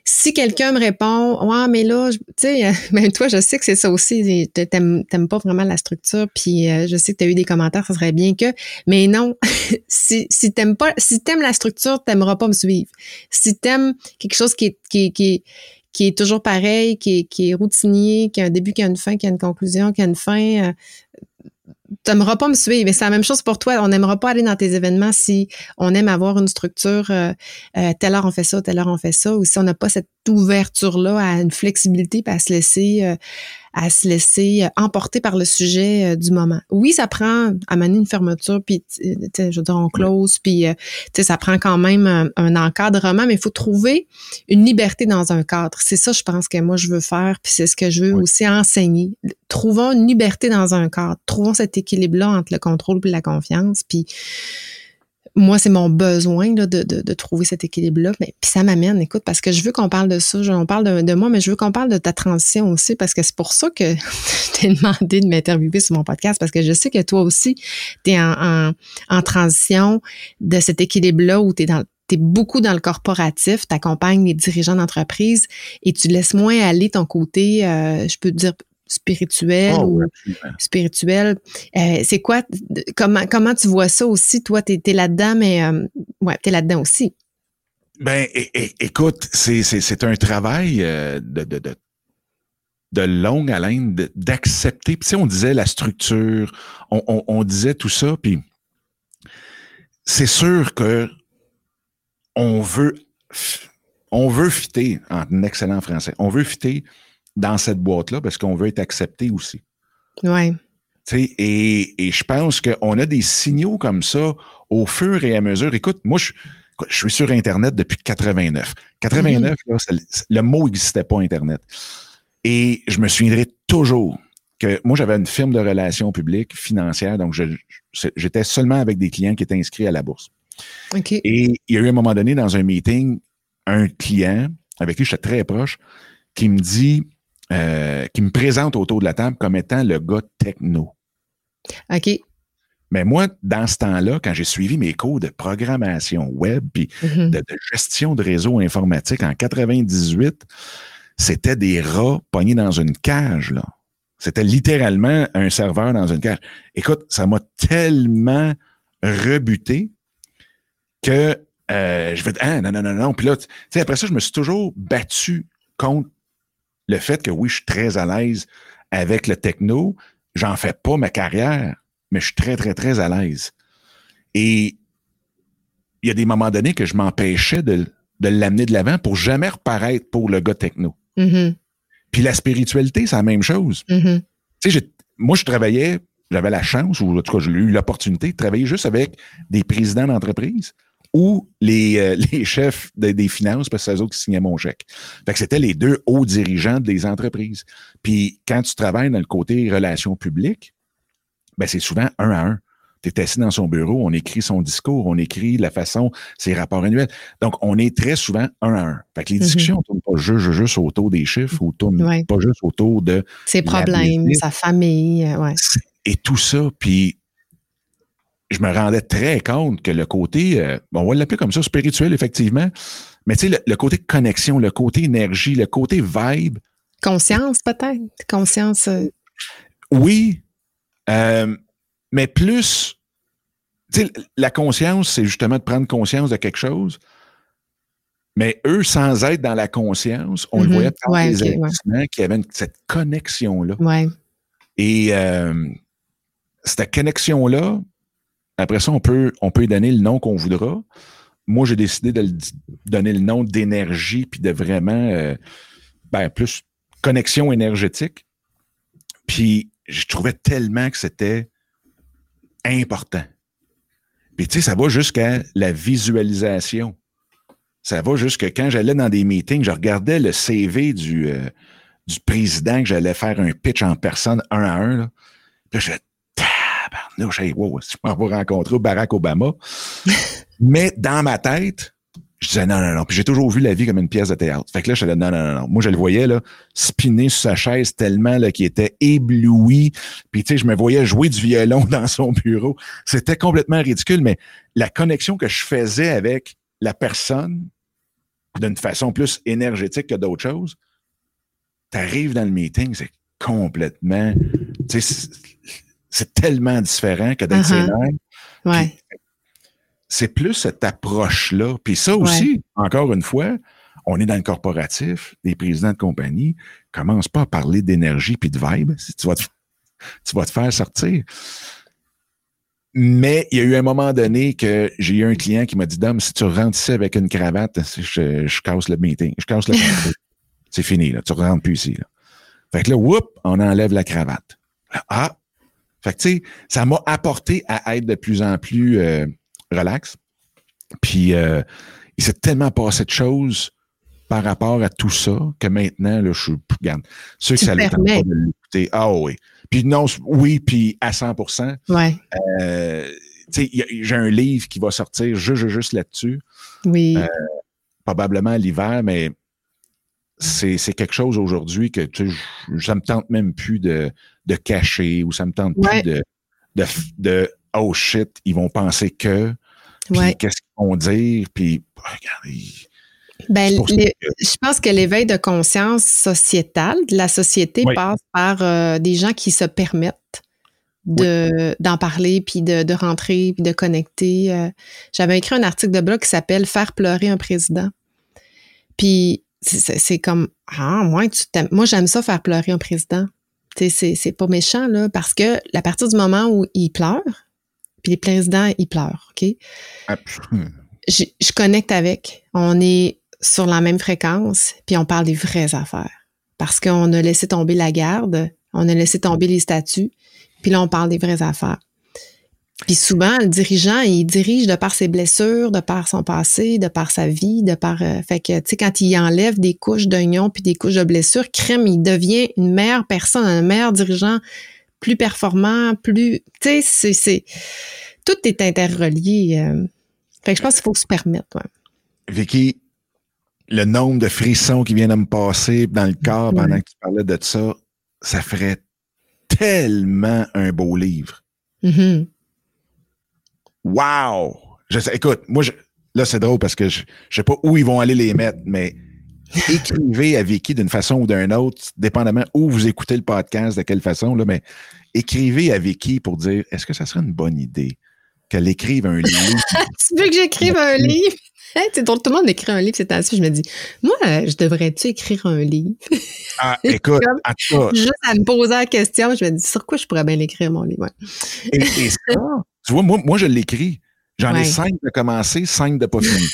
si quelqu'un me répond, ouais, mais là, tu sais, ben toi, je sais que c'est ça aussi, t'aimes, pas vraiment la structure, puis euh, je sais que tu as eu des commentaires, ça serait bien que, mais non, si, si t'aimes pas, si t'aimes la structure, t'aimeras pas me suivre. Si t'aimes quelque chose qui est, qui, qui, qui est toujours pareil, qui est, qui est routinier, qui a un début, qui a une fin, qui a une conclusion, qui a une fin, tu n'aimeras pas me suivre. Mais c'est la même chose pour toi. On n'aimera pas aller dans tes événements si on aime avoir une structure, euh, euh, telle heure on fait ça, telle heure on fait ça, ou si on n'a pas cette ouverture-là à une flexibilité, puis à se laisser euh, à se laisser emporter par le sujet du moment. Oui, ça prend à mener une fermeture, puis je veux dire, on close, puis ça prend quand même un, encadrement, mais il faut trouver une liberté dans un cadre. C'est ça, je pense que moi, je veux faire, puis c'est ce que je veux aussi enseigner. Trouvons une liberté dans un cadre. Trouvons cet équilibre-là entre le contrôle et la confiance, puis moi, c'est mon besoin de, de, trouver cet équilibre-là. Puis ça m'amène, écoute, parce que je veux qu'on parle de ça. On parle de, moi, mais je veux qu'on parle de ta transition aussi, parce que c'est pour ça que je t'ai demandé de m'interviewer sur mon podcast, parce que je sais que toi aussi, tu es en, en, transition de cet équilibre-là où tu es dans beaucoup dans le corporatif, tu accompagnes les dirigeants d'entreprise et tu laisses moins aller ton côté, euh, je peux dire, spirituel oh, ou spirituel. Euh, c'est quoi, comment, comment tu vois ça aussi? Toi, tu es, là-dedans, mais euh, ouais, tu es là-dedans aussi. Ben, écoute, c'est un travail euh, de, de, de, de, longue haleine d'accepter. Puis, on disait la structure, on, on, disait tout ça, puis c'est sûr que on veut, on veut fitter, en excellent français, on veut fitter dans cette boîte-là parce qu'on veut être accepté aussi. Oui. Et, et je pense qu'on a des signaux comme ça au fur et à mesure. Écoute, moi, je, je suis sur Internet depuis 89. 89, mm-hmm. le mot n'existait pas, Internet. Et je me souviendrai toujours que moi, j'avais une firme de relations publiques financières, donc j'étais seulement avec des clients qui étaient inscrits à la bourse. Et il y a eu un moment donné, dans un meeting, un client avec qui j'étais très proche, qui me dit euh, qui me présente autour de la table comme étant le gars techno. OK. Mais moi, dans ce temps-là, quand j'ai suivi mes cours de programmation web puis mm-hmm. de, gestion de réseau informatique en 98, c'était des rats pognés dans une cage, là. C'était littéralement un serveur dans une cage. Écoute, ça m'a tellement rebuté que euh, je vais dire, ah, non, non, non, non. Puis là, tu sais, après ça, je me suis toujours battu contre le fait que oui, je suis très à l'aise avec le techno. J'en fais pas ma carrière, mais je suis très, très, très à l'aise. Et il y a des moments donnés que je m'empêchais de, de l'amener de l'avant pour jamais reparaître pour le gars techno. Mhm. Puis la spiritualité, c'est la même chose. Mhm. Tu sais, moi, je travaillais, j'avais la chance, ou en tout cas, j'ai eu l'opportunité de travailler juste avec des présidents d'entreprise ou les, euh, les chefs des finances, parce que c'est eux autres qui signaient mon chèque. Fait que c'était les deux hauts dirigeants des entreprises. Puis quand tu travailles dans le côté relations publiques, ben c'est souvent un à un. Tu es assis dans son bureau, on écrit son discours, on écrit la façon, ses rapports annuels. Donc, on est très souvent un à un. Fait que les discussions ne tournent pas juste, juste, autour des chiffres ou tournent pas juste autour de... Ses problèmes, sa famille, euh, ouais. Et tout ça, puis je me rendais très compte que le côté, euh, on va l'appeler comme ça, spirituel, effectivement, mais tu sais, le, côté connexion, le côté énergie, le côté vibe. Conscience, peut-être. Conscience. Euh. Oui. Euh, mais plus, tu sais, la conscience, c'est justement de prendre conscience de quelque chose. Mais eux, sans être dans la conscience, on le mm-hmm. voyait par les okay, qui avaient cette connexion-là. Ouais. Et cette connexion-là, après ça, on peut, on peut y donner le nom qu'on voudra. Moi, j'ai décidé de donner le nom d'énergie puis de vraiment euh, ben, plus connexion énergétique. Puis je trouvais tellement que c'était important. Puis tu sais, ça va jusqu'à la visualisation. Ça va jusqu'à quand j'allais dans des meetings, je regardais le CV du, euh, du président que j'allais faire un pitch en personne un à un. Là. Puis je je m'en vais rencontrer Barack Obama. Mais dans ma tête, je disais non, non, non. Puis j'ai toujours vu la vie comme une pièce de théâtre. Fait que là, je disais non, non, non, non. Moi, je le voyais, là, spinner sur sa chaise tellement, là, qu'il était ébloui. Puis, tu sais, je me voyais jouer du violon dans son bureau. C'était complètement ridicule, mais la connexion que je faisais avec la personne, d'une façon plus énergétique que d'autres choses, t'arrives dans le meeting, c'est complètement, tu sais, c'est tellement différent que d'être uh ouais. C'est plus cette approche-là. Puis ça aussi, encore une fois, on est dans le corporatif, les présidents de compagnie commencent pas à parler d'énergie puis de vibe. Si tu vas te, tu vas te faire sortir. Mais il y a eu un moment donné que j'ai eu un client qui m'a dit Dom, si tu rentres ici avec une cravate, je, je casse le meeting. Je casse le C'est fini, là. Tu rentres plus ici. Là. Fait que là, whoop, on enlève la cravate. Ah, fait que, tu sais, ça m'a apporté à être de plus en plus euh, relax. Puis, euh, il s'est tellement passé de choses par rapport à tout ça que maintenant, là, je suis, regarde, ceux que ça le pas de l'écouter. Ah oui. Puis non, oui, puis à 100 Ouais. Euh, tu sais, j'ai un livre qui va sortir juste, juste là-dessus. Oui. Euh, probablement l'hiver, mais c'est quelque chose aujourd'hui que tu sais, ça me tente même plus de, de cacher ou ça me tente plus de, de, de, oh shit, ils vont penser que qu'est-ce qu'ils vont dire puis regardez ben, je pense que l'éveil de conscience sociétale de la société passe par euh, des gens qui se permettent de d'en parler puis de, de, rentrer puis de connecter. Euh. J'avais écrit un article de blog qui s'appelle Faire pleurer un président. Puis c'est comme ah moi tu moi j'aime ça faire pleurer un président c'est pas méchant là parce que à partir du moment où il pleure puis les présidents ils pleurent ok? Je, je, connecte avec. On est sur la même fréquence puis on parle des vraies affaires. Parce qu'on a laissé tomber la garde on a laissé tomber les statuts puis là on parle des vraies affaires puis souvent, le dirigeant, il dirige de par ses blessures, de par son passé, de par sa vie, de par... Euh, fait que, tu sais, quand il enlève des couches d'oignons puis des couches de blessures, crème, il devient une meilleure personne, un meilleur dirigeant, plus performant, plus... Tu sais, c'est... Tout est interrelié. Euh. Fait que je pense qu'il faut se permettre. Ouais. Vicky, le nombre de frissons qui viennent de me passer dans le corps pendant que tu parlais de ça, ça ferait tellement un beau livre. Mm-hmm. Wow! Je sais, écoute, moi, je, là, c'est drôle parce que je, je sais pas où ils vont aller les mettre, mais écrivez à Vicky d'une façon ou d'une autre, dépendamment où vous écoutez le podcast, de quelle façon, là, mais écrivez à Vicky pour dire est-ce que ça serait une bonne idée qu'elle écrive un livre? tu veux que j'écrive un livre? tout le monde écrit un livre c'est ainsi. Je me dis, moi, je devrais-tu écrire un livre? Ah, écoute, à toi. Juste à me poser la question, je me dis, sur quoi je pourrais bien l'écrire, mon livre? Et, ça, tu vois, moi, moi je l'écris. J'en ai cinq de commencer, cinq de pas finir.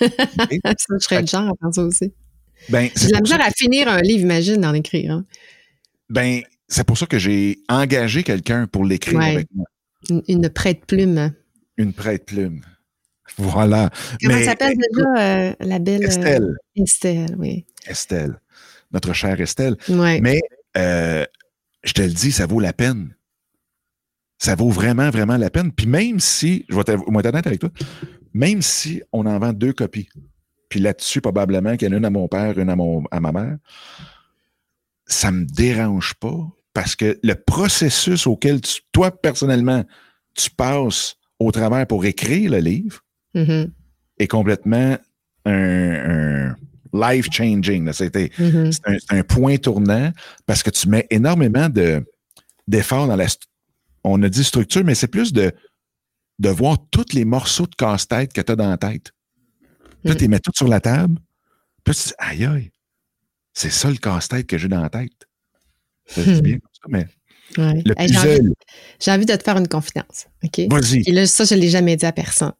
ça, je serais le genre à faire ça aussi. Ben, J'ai la misère à finir un livre, imagine, d'en écrire. Hein. Ben, c'est pour ça que j'ai engagé quelqu'un pour l'écrire avec moi. Une, prête-plume. Une prête-plume. Voilà. Comment s'appelle déjà euh, la belle. Euh, Estelle. Estelle, oui. Estelle. Notre chère Estelle. Mais euh, je te le dis, ça vaut la peine. Ça vaut vraiment, vraiment la peine. Puis même si, je vais être honnête avec toi, même si on en vend deux copies, puis là-dessus, probablement qu'il y en a une à mon père, une à, mon, à ma mère, ça me dérange pas parce que le processus auquel toi, personnellement, tu passes au travers pour écrire le livre mm-hmm. est complètement un, life-changing. Mm-hmm. C'est un, point tournant parce que tu mets énormément d'efforts dans la... On a dit structure, mais c'est plus de, de voir tous les morceaux de casse-tête que tu as dans la tête. Puis tu les mets tous sur la table. Puis tu dis, aïe, aïe, c'est ça le casse-tête que j'ai dans la tête. C'est hmm. bien comme ça, mais. J'ai, envie, de te faire une confidence. OK? Vas-y. Et là, ça, je ne l'ai jamais dit à personne.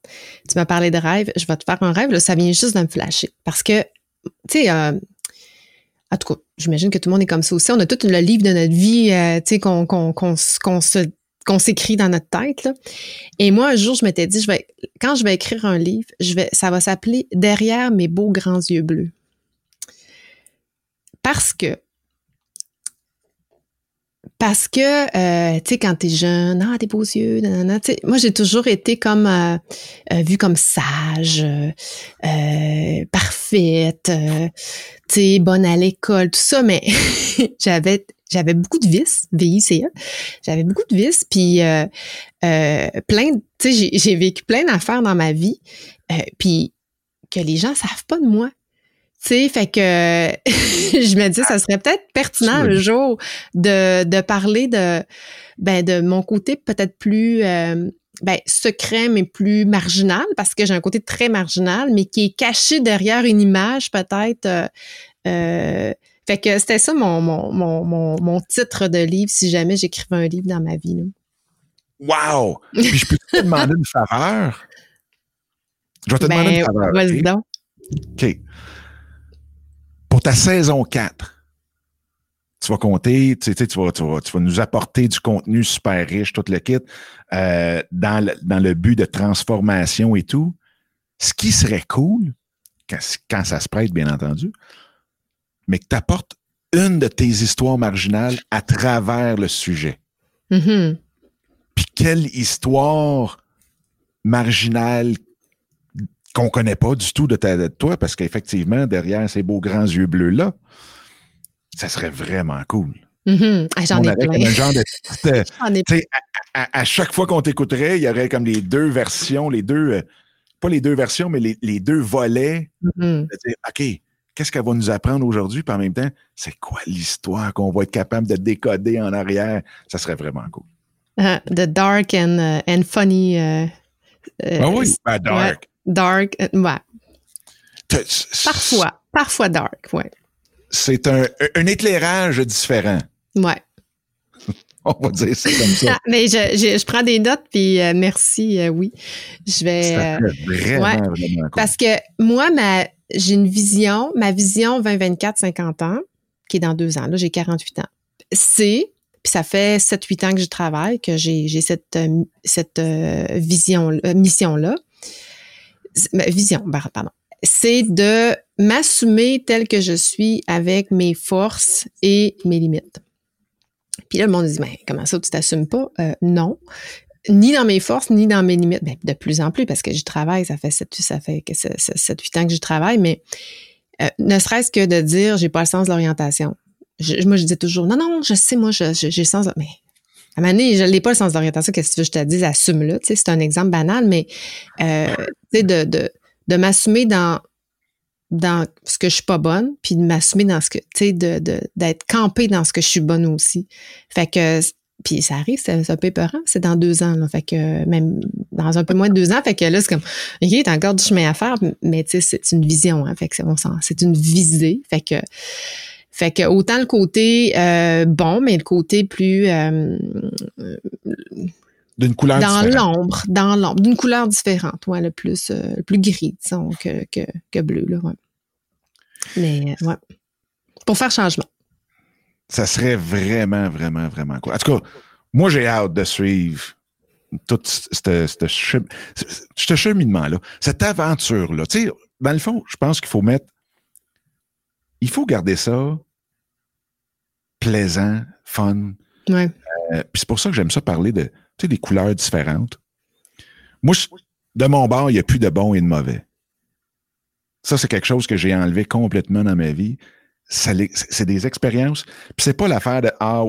Tu m'as parlé de rêve. Je vais te faire un rêve. Là, ça vient juste de me flasher. Parce que, tu sais, euh, en tout cas, j'imagine que tout le monde est comme ça aussi. On a tout le livre de notre vie, euh, tu sais, qu'on, se qu'on s'écrit dans notre tête. Et moi, un jour, je m'étais dit, je vais, quand je vais écrire un livre, je vais, ça va s'appeler Derrière mes beaux grands yeux bleus. Parce que parce que, euh, tu sais, quand t'es jeune, ah, des beaux yeux, nanana, moi, j'ai toujours été comme, euh, euh, vue comme sage, parfaite, tu sais, bonne à l'école, tout ça, mais j'avais j'avais beaucoup de vices, VICE, j'avais beaucoup de vices, puis plein, tu sais, j'ai vécu plein d'affaires dans ma vie, puis que les gens savent pas de moi. Tu sais, fait que je me dis, ça serait peut-être pertinent le jour de, de parler de, ben, de mon côté peut-être plus euh, ben, secret, mais plus marginal, parce que j'ai un côté très marginal, mais qui est caché derrière une image peut-être. Euh, euh fait que c'était ça mon, mon, mon, mon, titre de livre si jamais j'écrivais un livre dans ma vie. Là. Wow! Puis je peux te demander une faveur? Je vais te demander une ben, faveur. Vas-y donc. OK pour ta saison 4, tu vas compter, tu, sais, tu, vas, tu, vas, tu vas nous apporter du contenu super riche, tout le kit, euh, dans, le, dans le but de transformation et tout. Ce qui serait cool, quand, ça se prête, bien entendu, mais que tu apportes une de tes histoires marginales à travers le sujet. Mm-hmm. Puis quelle histoire marginale qu'on connaît pas du tout de, ta, toi, parce qu'effectivement, derrière ces beaux grands yeux bleus-là, ça serait vraiment cool. Mm-hmm. Ah, j'en ai plein. genre de, à, chaque fois qu'on t'écouterait, il y aurait comme les deux versions, les deux, euh, pas les deux versions, mais les, deux volets. Mm-hmm. OK, qu'est-ce qu'elle va nous apprendre aujourd'hui? Puis en même temps, c'est quoi l'histoire qu'on va être capable de décoder en arrière? Ça serait vraiment cool. Uh, the dark and, uh, and funny. Uh, ah oui, ben, dark. Dark, euh, ouais. Parfois, parfois dark, ouais. C'est un, un éclairage différent. Ouais. On va dire ça comme ça. Ah, mais je, je, je, prends des notes, puis euh, merci, euh, oui. Je vais. vraiment, ouais, vraiment cool. Parce que moi, ma, j'ai une vision, ma vision 20-24-50 ans, qui est dans deux ans. Là, j'ai 48 ans. C'est, puis ça fait 7-8 ans que je travaille, que j'ai, cette, cette vision, mission-là ma vision, pardon, c'est de m'assumer tel que je suis avec mes forces et mes limites. Puis là, le monde dit, mais comment ça, tu t'assumes pas? Euh, non. Ni dans mes forces, ni dans mes limites. Ben, de plus en plus, parce que je travaille, ça fait 7, ça fait 7, 8 ans que je travaille, mais euh, ne serait-ce que de dire, j'ai pas le sens de l'orientation. moi, je dis toujours, non, non, je sais, moi, j'ai le sens de... Mais à un moment je n'ai pas le sens d'orientation, qu'est-ce que tu veux que je te dise, assume-le. C'est un exemple banal, mais euh, de, de, de m'assumer dans dans ce que je suis pas bonne, puis de m'assumer dans ce que, tu sais, de, d'être campée dans ce que je suis bonne aussi. Fait que, puis ça arrive, c'est un peu épeurant, c'est dans deux ans, là, fait que même dans un peu moins de deux ans, fait que là, c'est comme, OK, t'as encore du chemin à faire, mais tu sais, c'est une vision, hein, fait que c'est bon sens, c'est une visée, fait que, fait que autant le côté euh, bon, mais le côté plus euh, d'une couleur dans l'ombre, dans l'ombre, d'une couleur différente, ouais, le plus, euh, le plus gris, disons, que, que, que bleu, là, ouais. Mais, ouais. Pour faire changement. Ça serait vraiment, vraiment, vraiment cool. En tout cas, moi, j'ai hâte de suivre tout ce cheminement-là, cette aventure-là. Tu sais, dans le fond, je pense qu'il faut mettre. Il faut garder ça plaisant, fun. Ouais. Euh, puis c'est pour ça que j'aime ça parler de tu sais, des couleurs différentes. Moi, de mon bord, il n'y a plus de bon et de mauvais. Ça, c'est quelque chose que j'ai enlevé complètement dans ma vie. C'est des expériences. Puis c'est pas l'affaire de ah,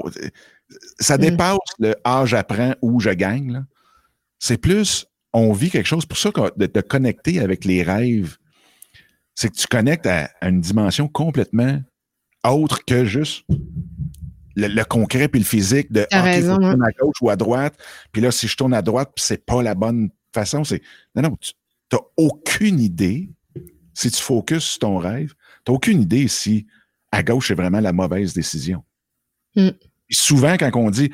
ça mm. dépasse le ah, j'apprends ou je gagne. C'est plus on vit quelque chose. Pour ça, de te connecter avec les rêves, c'est que tu connectes à, une dimension complètement autre que juste le, concret puis le physique de ah, okay, raison, à gauche ou à droite. Puis là, si je tourne à droite, puis c'est pas la bonne façon, c'est. Non, non, tu n'as aucune idée si tu focuses sur ton rêve. Tu n'as aucune idée si à gauche, c'est vraiment la mauvaise décision. Mm. Souvent, quand on dit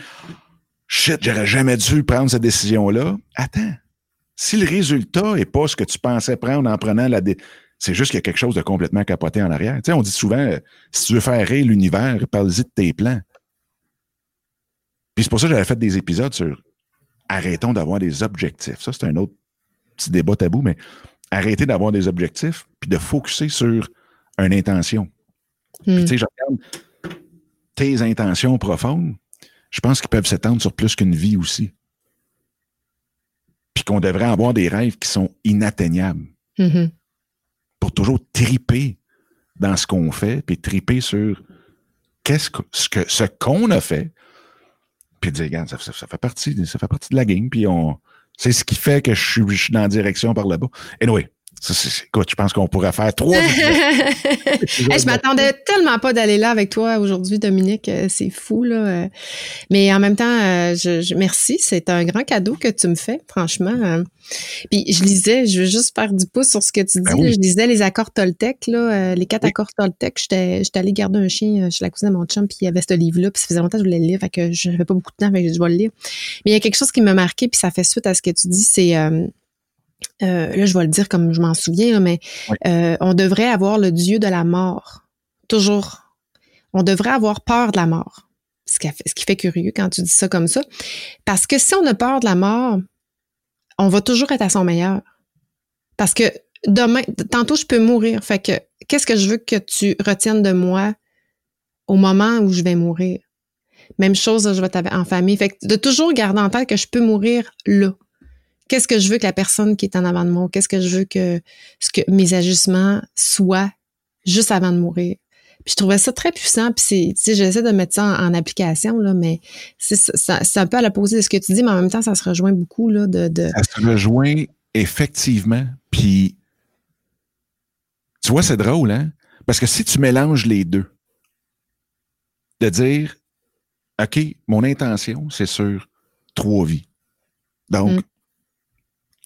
Shit, j'aurais jamais dû prendre cette décision-là, attends. Si le résultat n'est pas ce que tu pensais prendre en prenant la décision, c'est juste qu'il y a quelque chose de complètement capoté en arrière. Tu sais, on dit souvent, euh, si tu veux faire rire l'univers, parle-y de tes plans. Puis c'est pour ça que j'avais fait des épisodes sur arrêtons d'avoir des objectifs. Ça, c'est un autre petit débat tabou, mais arrêtez d'avoir des objectifs puis de focuser sur une intention. Tu sais, je regarde tes intentions profondes, je pense qu'ils peuvent s'étendre sur plus qu'une vie aussi. Puis qu'on devrait avoir des rêves qui sont inatteignables. Mm-hmm. Pour toujours triper dans ce qu'on fait, puis triper sur qu'est-ce que, ce qu'on a fait, puis dire, regarde, ça, fait partie, ça fait partie de la game, puis on, c'est ce qui fait que je suis, je suis dans la direction par là-bas. Anyway, ça, écoute, je pense qu'on pourrait faire trois. je m'attendais tellement pas d'aller là avec toi aujourd'hui, Dominique. Euh, c'est fou, là. Euh. Mais en même temps, euh, je, merci. C'est un grand cadeau que tu me fais, franchement. Puis je lisais, je veux juste faire du pouce sur ce que tu ben dis. Je lisais les accords Toltec, là, les quatre accords Toltec. J'étais, j'étais allée garder un chien chez la cousine de mon chum, puis il y avait ce livre-là, puis ça faisait longtemps que je voulais le lire, fait que je n'avais pas beaucoup de temps, que je vais le lire. Mais il y a quelque chose qui m'a marqué, puis ça fait suite à ce que tu dis, c'est euh, là, je vais le dire comme je m'en souviens, mais euh, on devrait avoir le Dieu de la mort. Toujours. On devrait avoir peur de la mort. Ce qui, fait, ce qui fait curieux quand tu dis ça comme ça. Parce que si on a peur de la mort, on va toujours être à son meilleur. Parce que demain, tantôt, je peux mourir. Fait que, qu'est-ce que je veux que tu retiennes de moi au moment où je vais mourir? Même chose, je vais être en famille. Fait que de toujours garder en tête que je peux mourir là qu'est-ce que je veux que la personne qui est en avant de moi, qu'est-ce que je veux que, ce que mes ajustements soient juste avant de mourir? Puis je trouvais ça très puissant. Puis c'est, j'essaie de mettre ça en, application, là, mais c'est, ça, un peu à l'opposé de ce que tu dis, mais en même temps, ça se rejoint beaucoup, là, de... de... Ça se rejoint effectivement. Puis, tu vois, c'est drôle, hein? Parce que si tu mélanges les deux, de dire, OK, mon intention, c'est sur trois vies. Donc, mm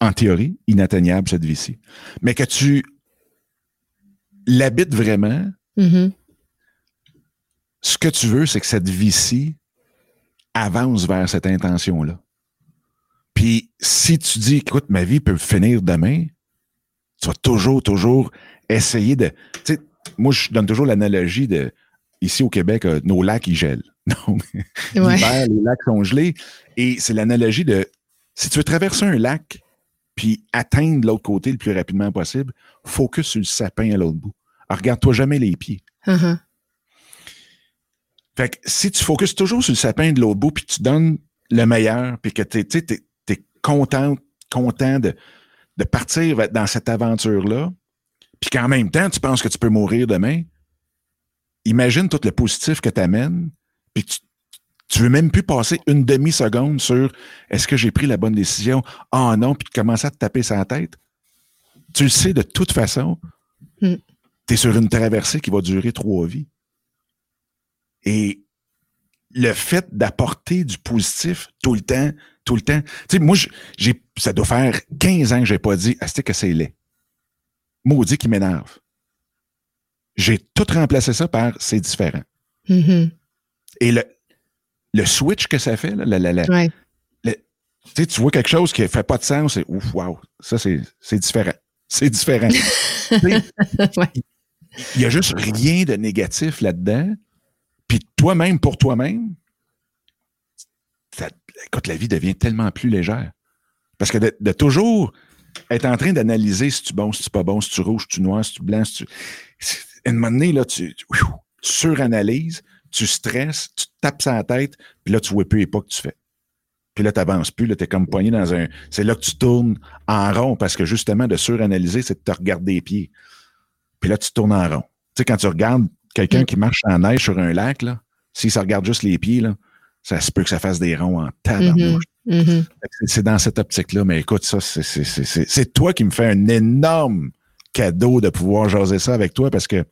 en théorie, inatteignable cette vie-ci. Mais que tu l'habites vraiment, mm-hmm. ce que tu veux, c'est que cette vie-ci avance vers cette intention-là. Puis si tu dis, écoute, ma vie peut finir demain, tu vas toujours, toujours essayer de. Tu sais, moi, je donne toujours l'analogie de ici au Québec, euh, nos lacs, ils gèlent. L'hiver, les lacs sont gelés. Et c'est l'analogie de si tu veux traverser un lac, puis atteindre l'autre côté le plus rapidement possible, focus sur le sapin à l'autre bout. regarde-toi jamais les pieds. Uh-huh. Fait que si tu focuses toujours sur le sapin de l'autre bout, puis tu donnes le meilleur, puis que tu es, content, content de, de partir dans cette aventure-là, puis qu'en même temps, tu penses que tu peux mourir demain, imagine tout le positif que tu amènes, puis tu tu veux même plus passer une demi-seconde sur est-ce que j'ai pris la bonne décision? Ah non, puis tu commences à te taper sa tête? Tu le sais de toute façon. Hmm. tu es sur une traversée qui va durer trois vies. Et le fait d'apporter du positif tout le temps, tout le temps. Tu sais, moi, j'ai, ça doit faire 15 ans que j'ai pas dit, ah, que c'est laid. Maudit qui m'énerve. J'ai tout remplacé ça par c'est différent. Mm-hmm. Et le, le switch que ça fait, là, la, la, ouais. tu, tu vois quelque chose qui fait pas de sens, c'est ouf, wow, ça c'est, différent. C'est différent. ouais. Il y a juste rien de négatif là-dedans. Puis toi-même, pour toi-même, écoute, la vie devient tellement plus légère. Parce que de, toujours être en train d'analyser si tu es bon, si tu pas bon, si tu rouge, si tu noir, si tu blanc, si tu. À un moment donné, là, tu, tu suranalyses, tu stresses, tu te tapes sa tête, puis là, tu vois plus les pas que tu fais. Puis là, tu n'avances plus, là, tu es comme poigné dans un. C'est là que tu tournes en rond parce que justement, de suranalyser, c'est de te regarder les pieds. Puis là, tu tournes en rond. Tu sais, quand tu regardes quelqu'un mm. qui marche en neige sur un lac, là, s'il se regarde juste les pieds, là, ça se peut que ça fasse des ronds en tabarnouche. Mm-hmm. Mm-hmm. C'est dans cette optique-là. Mais écoute, ça, c'est toi qui me fais un énorme cadeau de pouvoir jaser ça avec toi parce que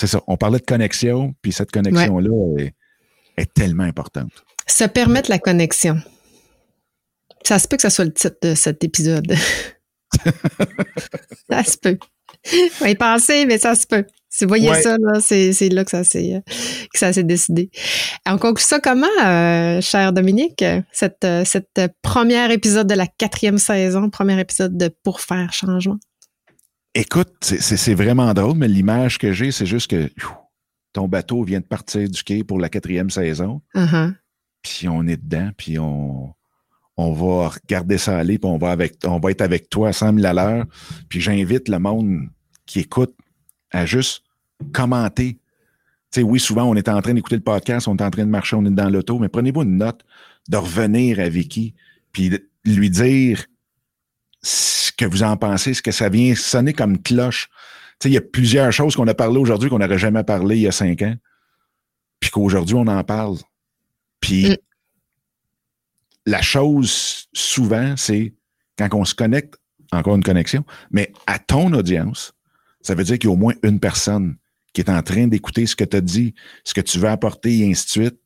c'est ça. On parlait de connexion, puis cette connexion-là est, est, tellement importante. Se permettre la connexion. Ça se peut que ça soit le titre de cet épisode. ça se peut. On y penser, mais ça se peut. Si vous voyez ça, c'est, là que ça s'est que ça s'est décidé. On conclut ça comment, euh, cher Dominique, cette, cette premier épisode de la quatrième saison, premier épisode de Pour faire changement? Écoute, c'est, vraiment drôle, mais l'image que j'ai, c'est juste que ton bateau vient de partir du quai pour la quatrième saison. Uh-huh. Puis on est dedans, puis on, on va regarder ça aller, puis on va, avec, on va être avec toi à 100 000 à l'heure. Puis j'invite le monde qui écoute à juste commenter. Tu sais, oui, souvent, on est en train d'écouter le podcast, on est en train de marcher, on est dans l'auto, mais prenez-vous une note de revenir à Vicky, puis lui dire ce que vous en pensez, ce que ça vient sonner comme cloche. Tu sais, il y a plusieurs choses qu'on a parlé aujourd'hui qu'on n'aurait jamais parlé il y a cinq ans, puis qu'aujourd'hui, on en parle. Puis mm. la chose, souvent, c'est quand on se connecte, encore une connexion, mais à ton audience, ça veut dire qu'il y a au moins une personne qui est en train d'écouter ce que tu as dit, ce que tu veux apporter, et ainsi de suite,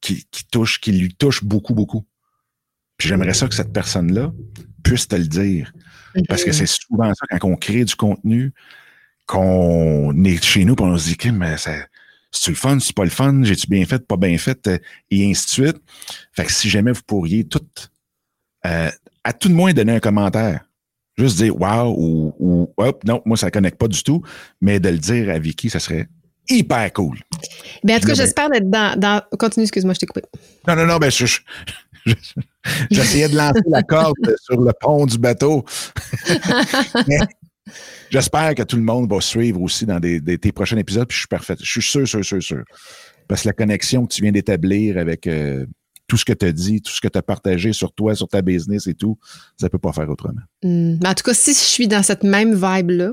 qui, touche, qui lui touche beaucoup, beaucoup. Puis j'aimerais ça que cette personne-là puisse te le dire. Parce que c'est souvent ça, quand on crée du contenu, qu'on est chez nous, et on se dit, mais c'est-tu le fun, c'est pas le fun, j'ai-tu bien fait, pas bien fait, euh, et ainsi de suite. Fait que si jamais vous pourriez tout, euh, à tout de moins donner un commentaire, Juste dire wow ou, ou hop, non, moi, ça ne connecte pas du tout, mais de le dire à Vicky, ça serait hyper cool. Bien, en tout cas, j'espère d'être dans, Continue, excuse-moi, je t'ai coupé. Non, non, non, ben, j'essayais de lancer la corde sur le pont du bateau. j'espère que tout le monde va suivre aussi dans des, tes prochains épisodes, puis je suis parfait. Je suis sûr, sûr, sûr, sûr. Parce que la connexion que tu viens d'établir avec euh, tout ce que tu as dit, tout ce que tu as partagé sur toi, sur ta business et tout, ça ne peut pas faire autrement. Hmm. en tout cas, si je suis dans cette même vibe-là,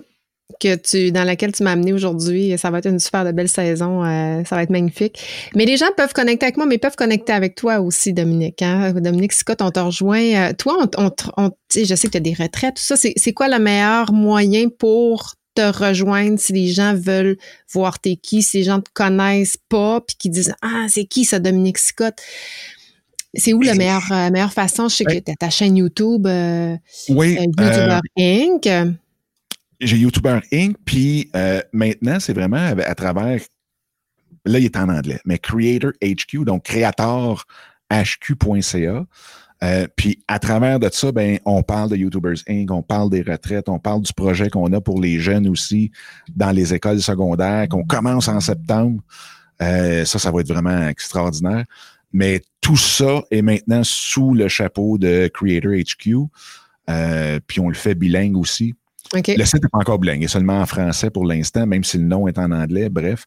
que tu, dans laquelle tu m'as amené aujourd'hui, ça va être une super de belle saison, euh, ça va être magnifique. Mais les gens peuvent connecter avec moi, mais peuvent connecter avec toi aussi, Dominique. Hein? Dominique Scott, on te rejoint. Euh, toi, on, on, je sais que tu as des retraites, tout ça. C'est quoi le meilleur moyen pour te rejoindre si les gens veulent voir t'es qui, si les gens te connaissent pas, puis qui disent Ah, c'est qui ça, Dominique Scott? C'est où la meilleure, euh, meilleure façon? Je sais que tu as ta chaîne YouTube, oui, YouTuber Inc. J'ai YouTuber Inc. Puis maintenant, c'est vraiment à, travers. Là, il est en anglais, mais Creator HQ, donc créatorhq.ca. puis à travers de ça, ben, on parle de YouTubers Inc., on parle des retraites, on parle du projet qu'on a pour les jeunes aussi dans les écoles secondaires, qu'on commence en septembre. ça, ça va être vraiment extraordinaire. Mais tout ça est maintenant sous le chapeau de Creator HQ. Euh, puis on le fait bilingue aussi. Le site n'est pas encore bilingue, il est seulement en français pour l'instant, même si le nom est en anglais, bref.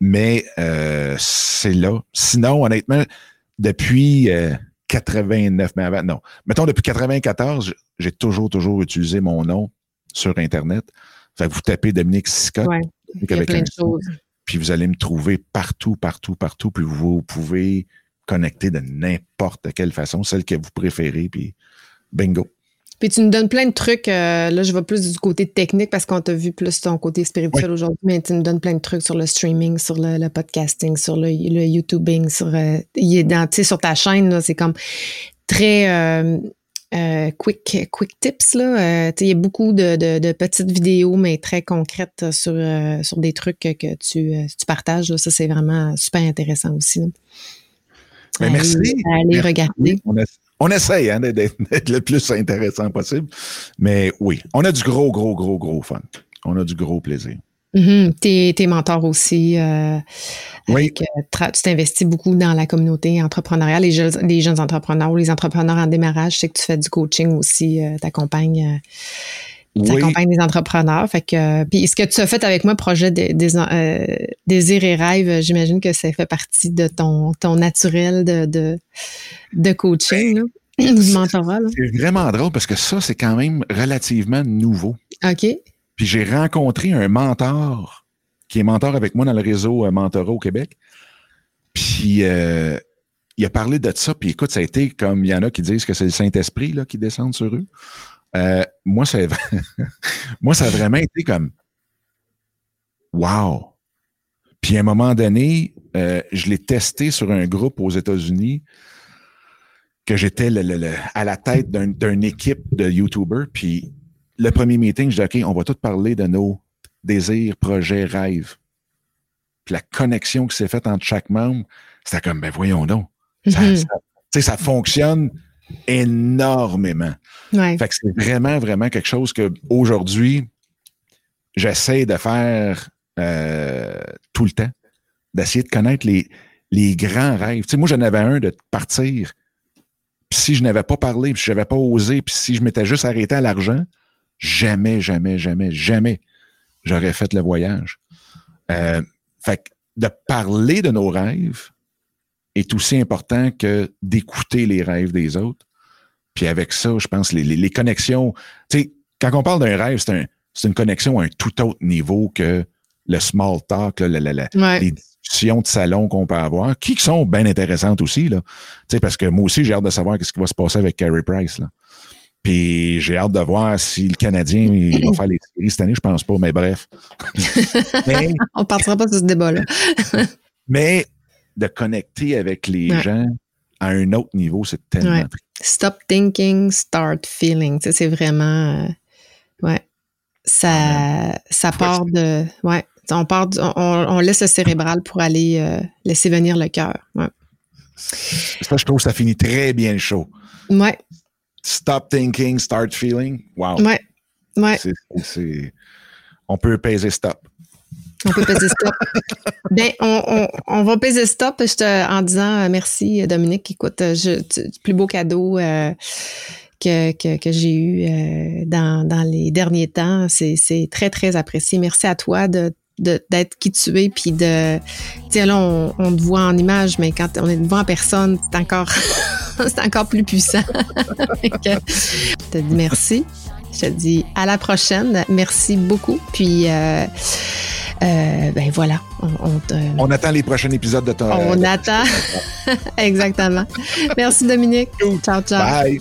Mais euh, c'est là. Sinon, honnêtement, depuis 89, euh, mais avant, non. Mettons, depuis 94, j'ai toujours, toujours utilisé mon nom sur Internet. Fait que vous tapez Dominique Scott. Ouais, il y a plein de choses. Puis vous allez me trouver partout, partout, partout. Puis vous pouvez connecter de n'importe quelle façon, celle que vous préférez, puis bingo. Puis tu nous donnes plein de trucs. Euh, là, je vais plus du côté technique parce qu'on t'a vu plus ton côté spirituel aujourd'hui, mais tu nous donnes plein de trucs sur le streaming, sur le, podcasting, sur le, YouTubing, sur, euh, dans, sur ta chaîne. C'est comme très euh, quick, quick tips. Là. il y a beaucoup de, petites vidéos, mais très concrètes sur, sur des trucs que tu, tu partages. Ça, c'est vraiment super intéressant aussi. Ben, merci. Allez regarder. On essaye hein, d'être le plus intéressant possible. Mais oui, on a du gros, gros, gros, gros fun. On a du gros plaisir. Mm-hmm. T'es, mentor aussi. Euh, oui. Euh, tu t'investis beaucoup dans la communauté entrepreneuriale, les jeunes, les jeunes entrepreneurs ou les entrepreneurs en démarrage. Je sais que tu fais du coaching aussi. Euh, t'accompagnes tu accompagnes des entrepreneurs. Fait que, puis ce que tu as fait avec moi, projet des, des euh, désir et rêve, j'imagine que ça fait partie de ton, ton naturel de, de, de coaching, ben, C'est vraiment drôle parce que ça, c'est quand même relativement nouveau. OK. Puis j'ai rencontré un mentor qui est mentor avec moi dans le réseau euh, Mentorat au Québec. Puis euh, il a parlé de ça. Puis écoute, ça a été comme il y en a qui disent que c'est le Saint-Esprit là, qui descend sur eux. Euh, moi, ça, moi, ça a vraiment été comme Wow! Puis à un moment donné, euh, je l'ai testé sur un groupe aux États-Unis que j'étais à la tête d'une équipe de YouTubers. Puis le premier meeting, je dis OK, on va tout parler de nos désirs, projets, rêves. Puis la connexion qui s'est faite entre chaque membre, c'était comme ben voyons donc. Ça, mm-hmm. ça fonctionne énormément. Fait que c'est vraiment, vraiment quelque chose que aujourd'hui, j'essaie de faire euh, tout le temps, d'essayer de connaître les, les grands rêves. Tu sais, moi, j'en avais un de partir. Puis si je n'avais pas parlé, puis si je n'avais pas osé, puis si je m'étais juste arrêté à l'argent, jamais, jamais, jamais, jamais j'aurais fait le voyage. Euh, fait que de parler de nos rêves, est aussi important que d'écouter les rêves des autres. Puis avec ça, je pense, les, les, connexions, tu sais, quand on parle d'un rêve, c'est un, une connexion à un tout autre niveau que le small talk, les discussions de salon qu'on peut avoir, qui sont bien intéressantes aussi, là. Tu sais, parce que moi aussi, j'ai hâte de savoir ce qui va se passer avec Carey Price, là. Puis j'ai hâte de voir si le Canadien va faire les séries cette année, je pense pas, mais bref. On ne partira pas sur ce débat-là. mais de connecter avec les gens à un autre niveau, c'est tellement Stop thinking, start feeling. c'est vraiment. Euh, ouais. Ça, ça part de. Ouais. On, part on, laisse le cérébral pour aller euh, laisser venir le cœur. Ouais. Ça, je trouve ça finit très bien le show. Ouais. Stop thinking, start feeling. Wow. Ouais. Ouais. On peut peser stop. On peut peser stop. ben, on, va peser stop en disant euh, merci, Dominique. Écoute, euh, je, plus beau cadeau euh, que, que, j'ai eu dans, dans, les derniers temps. C'est très, très apprécié. Merci à toi de d'être qui tu es puis de tu là on, on, te voit en image mais quand on est devant personne c'est encore c'est encore plus puissant je te dis merci je te dis à la prochaine merci beaucoup puis euh, euh, ben voilà. On, attend les prochains épisodes de ton. On attend. Exactement. Merci Dominique. Ciao, ciao. Bye.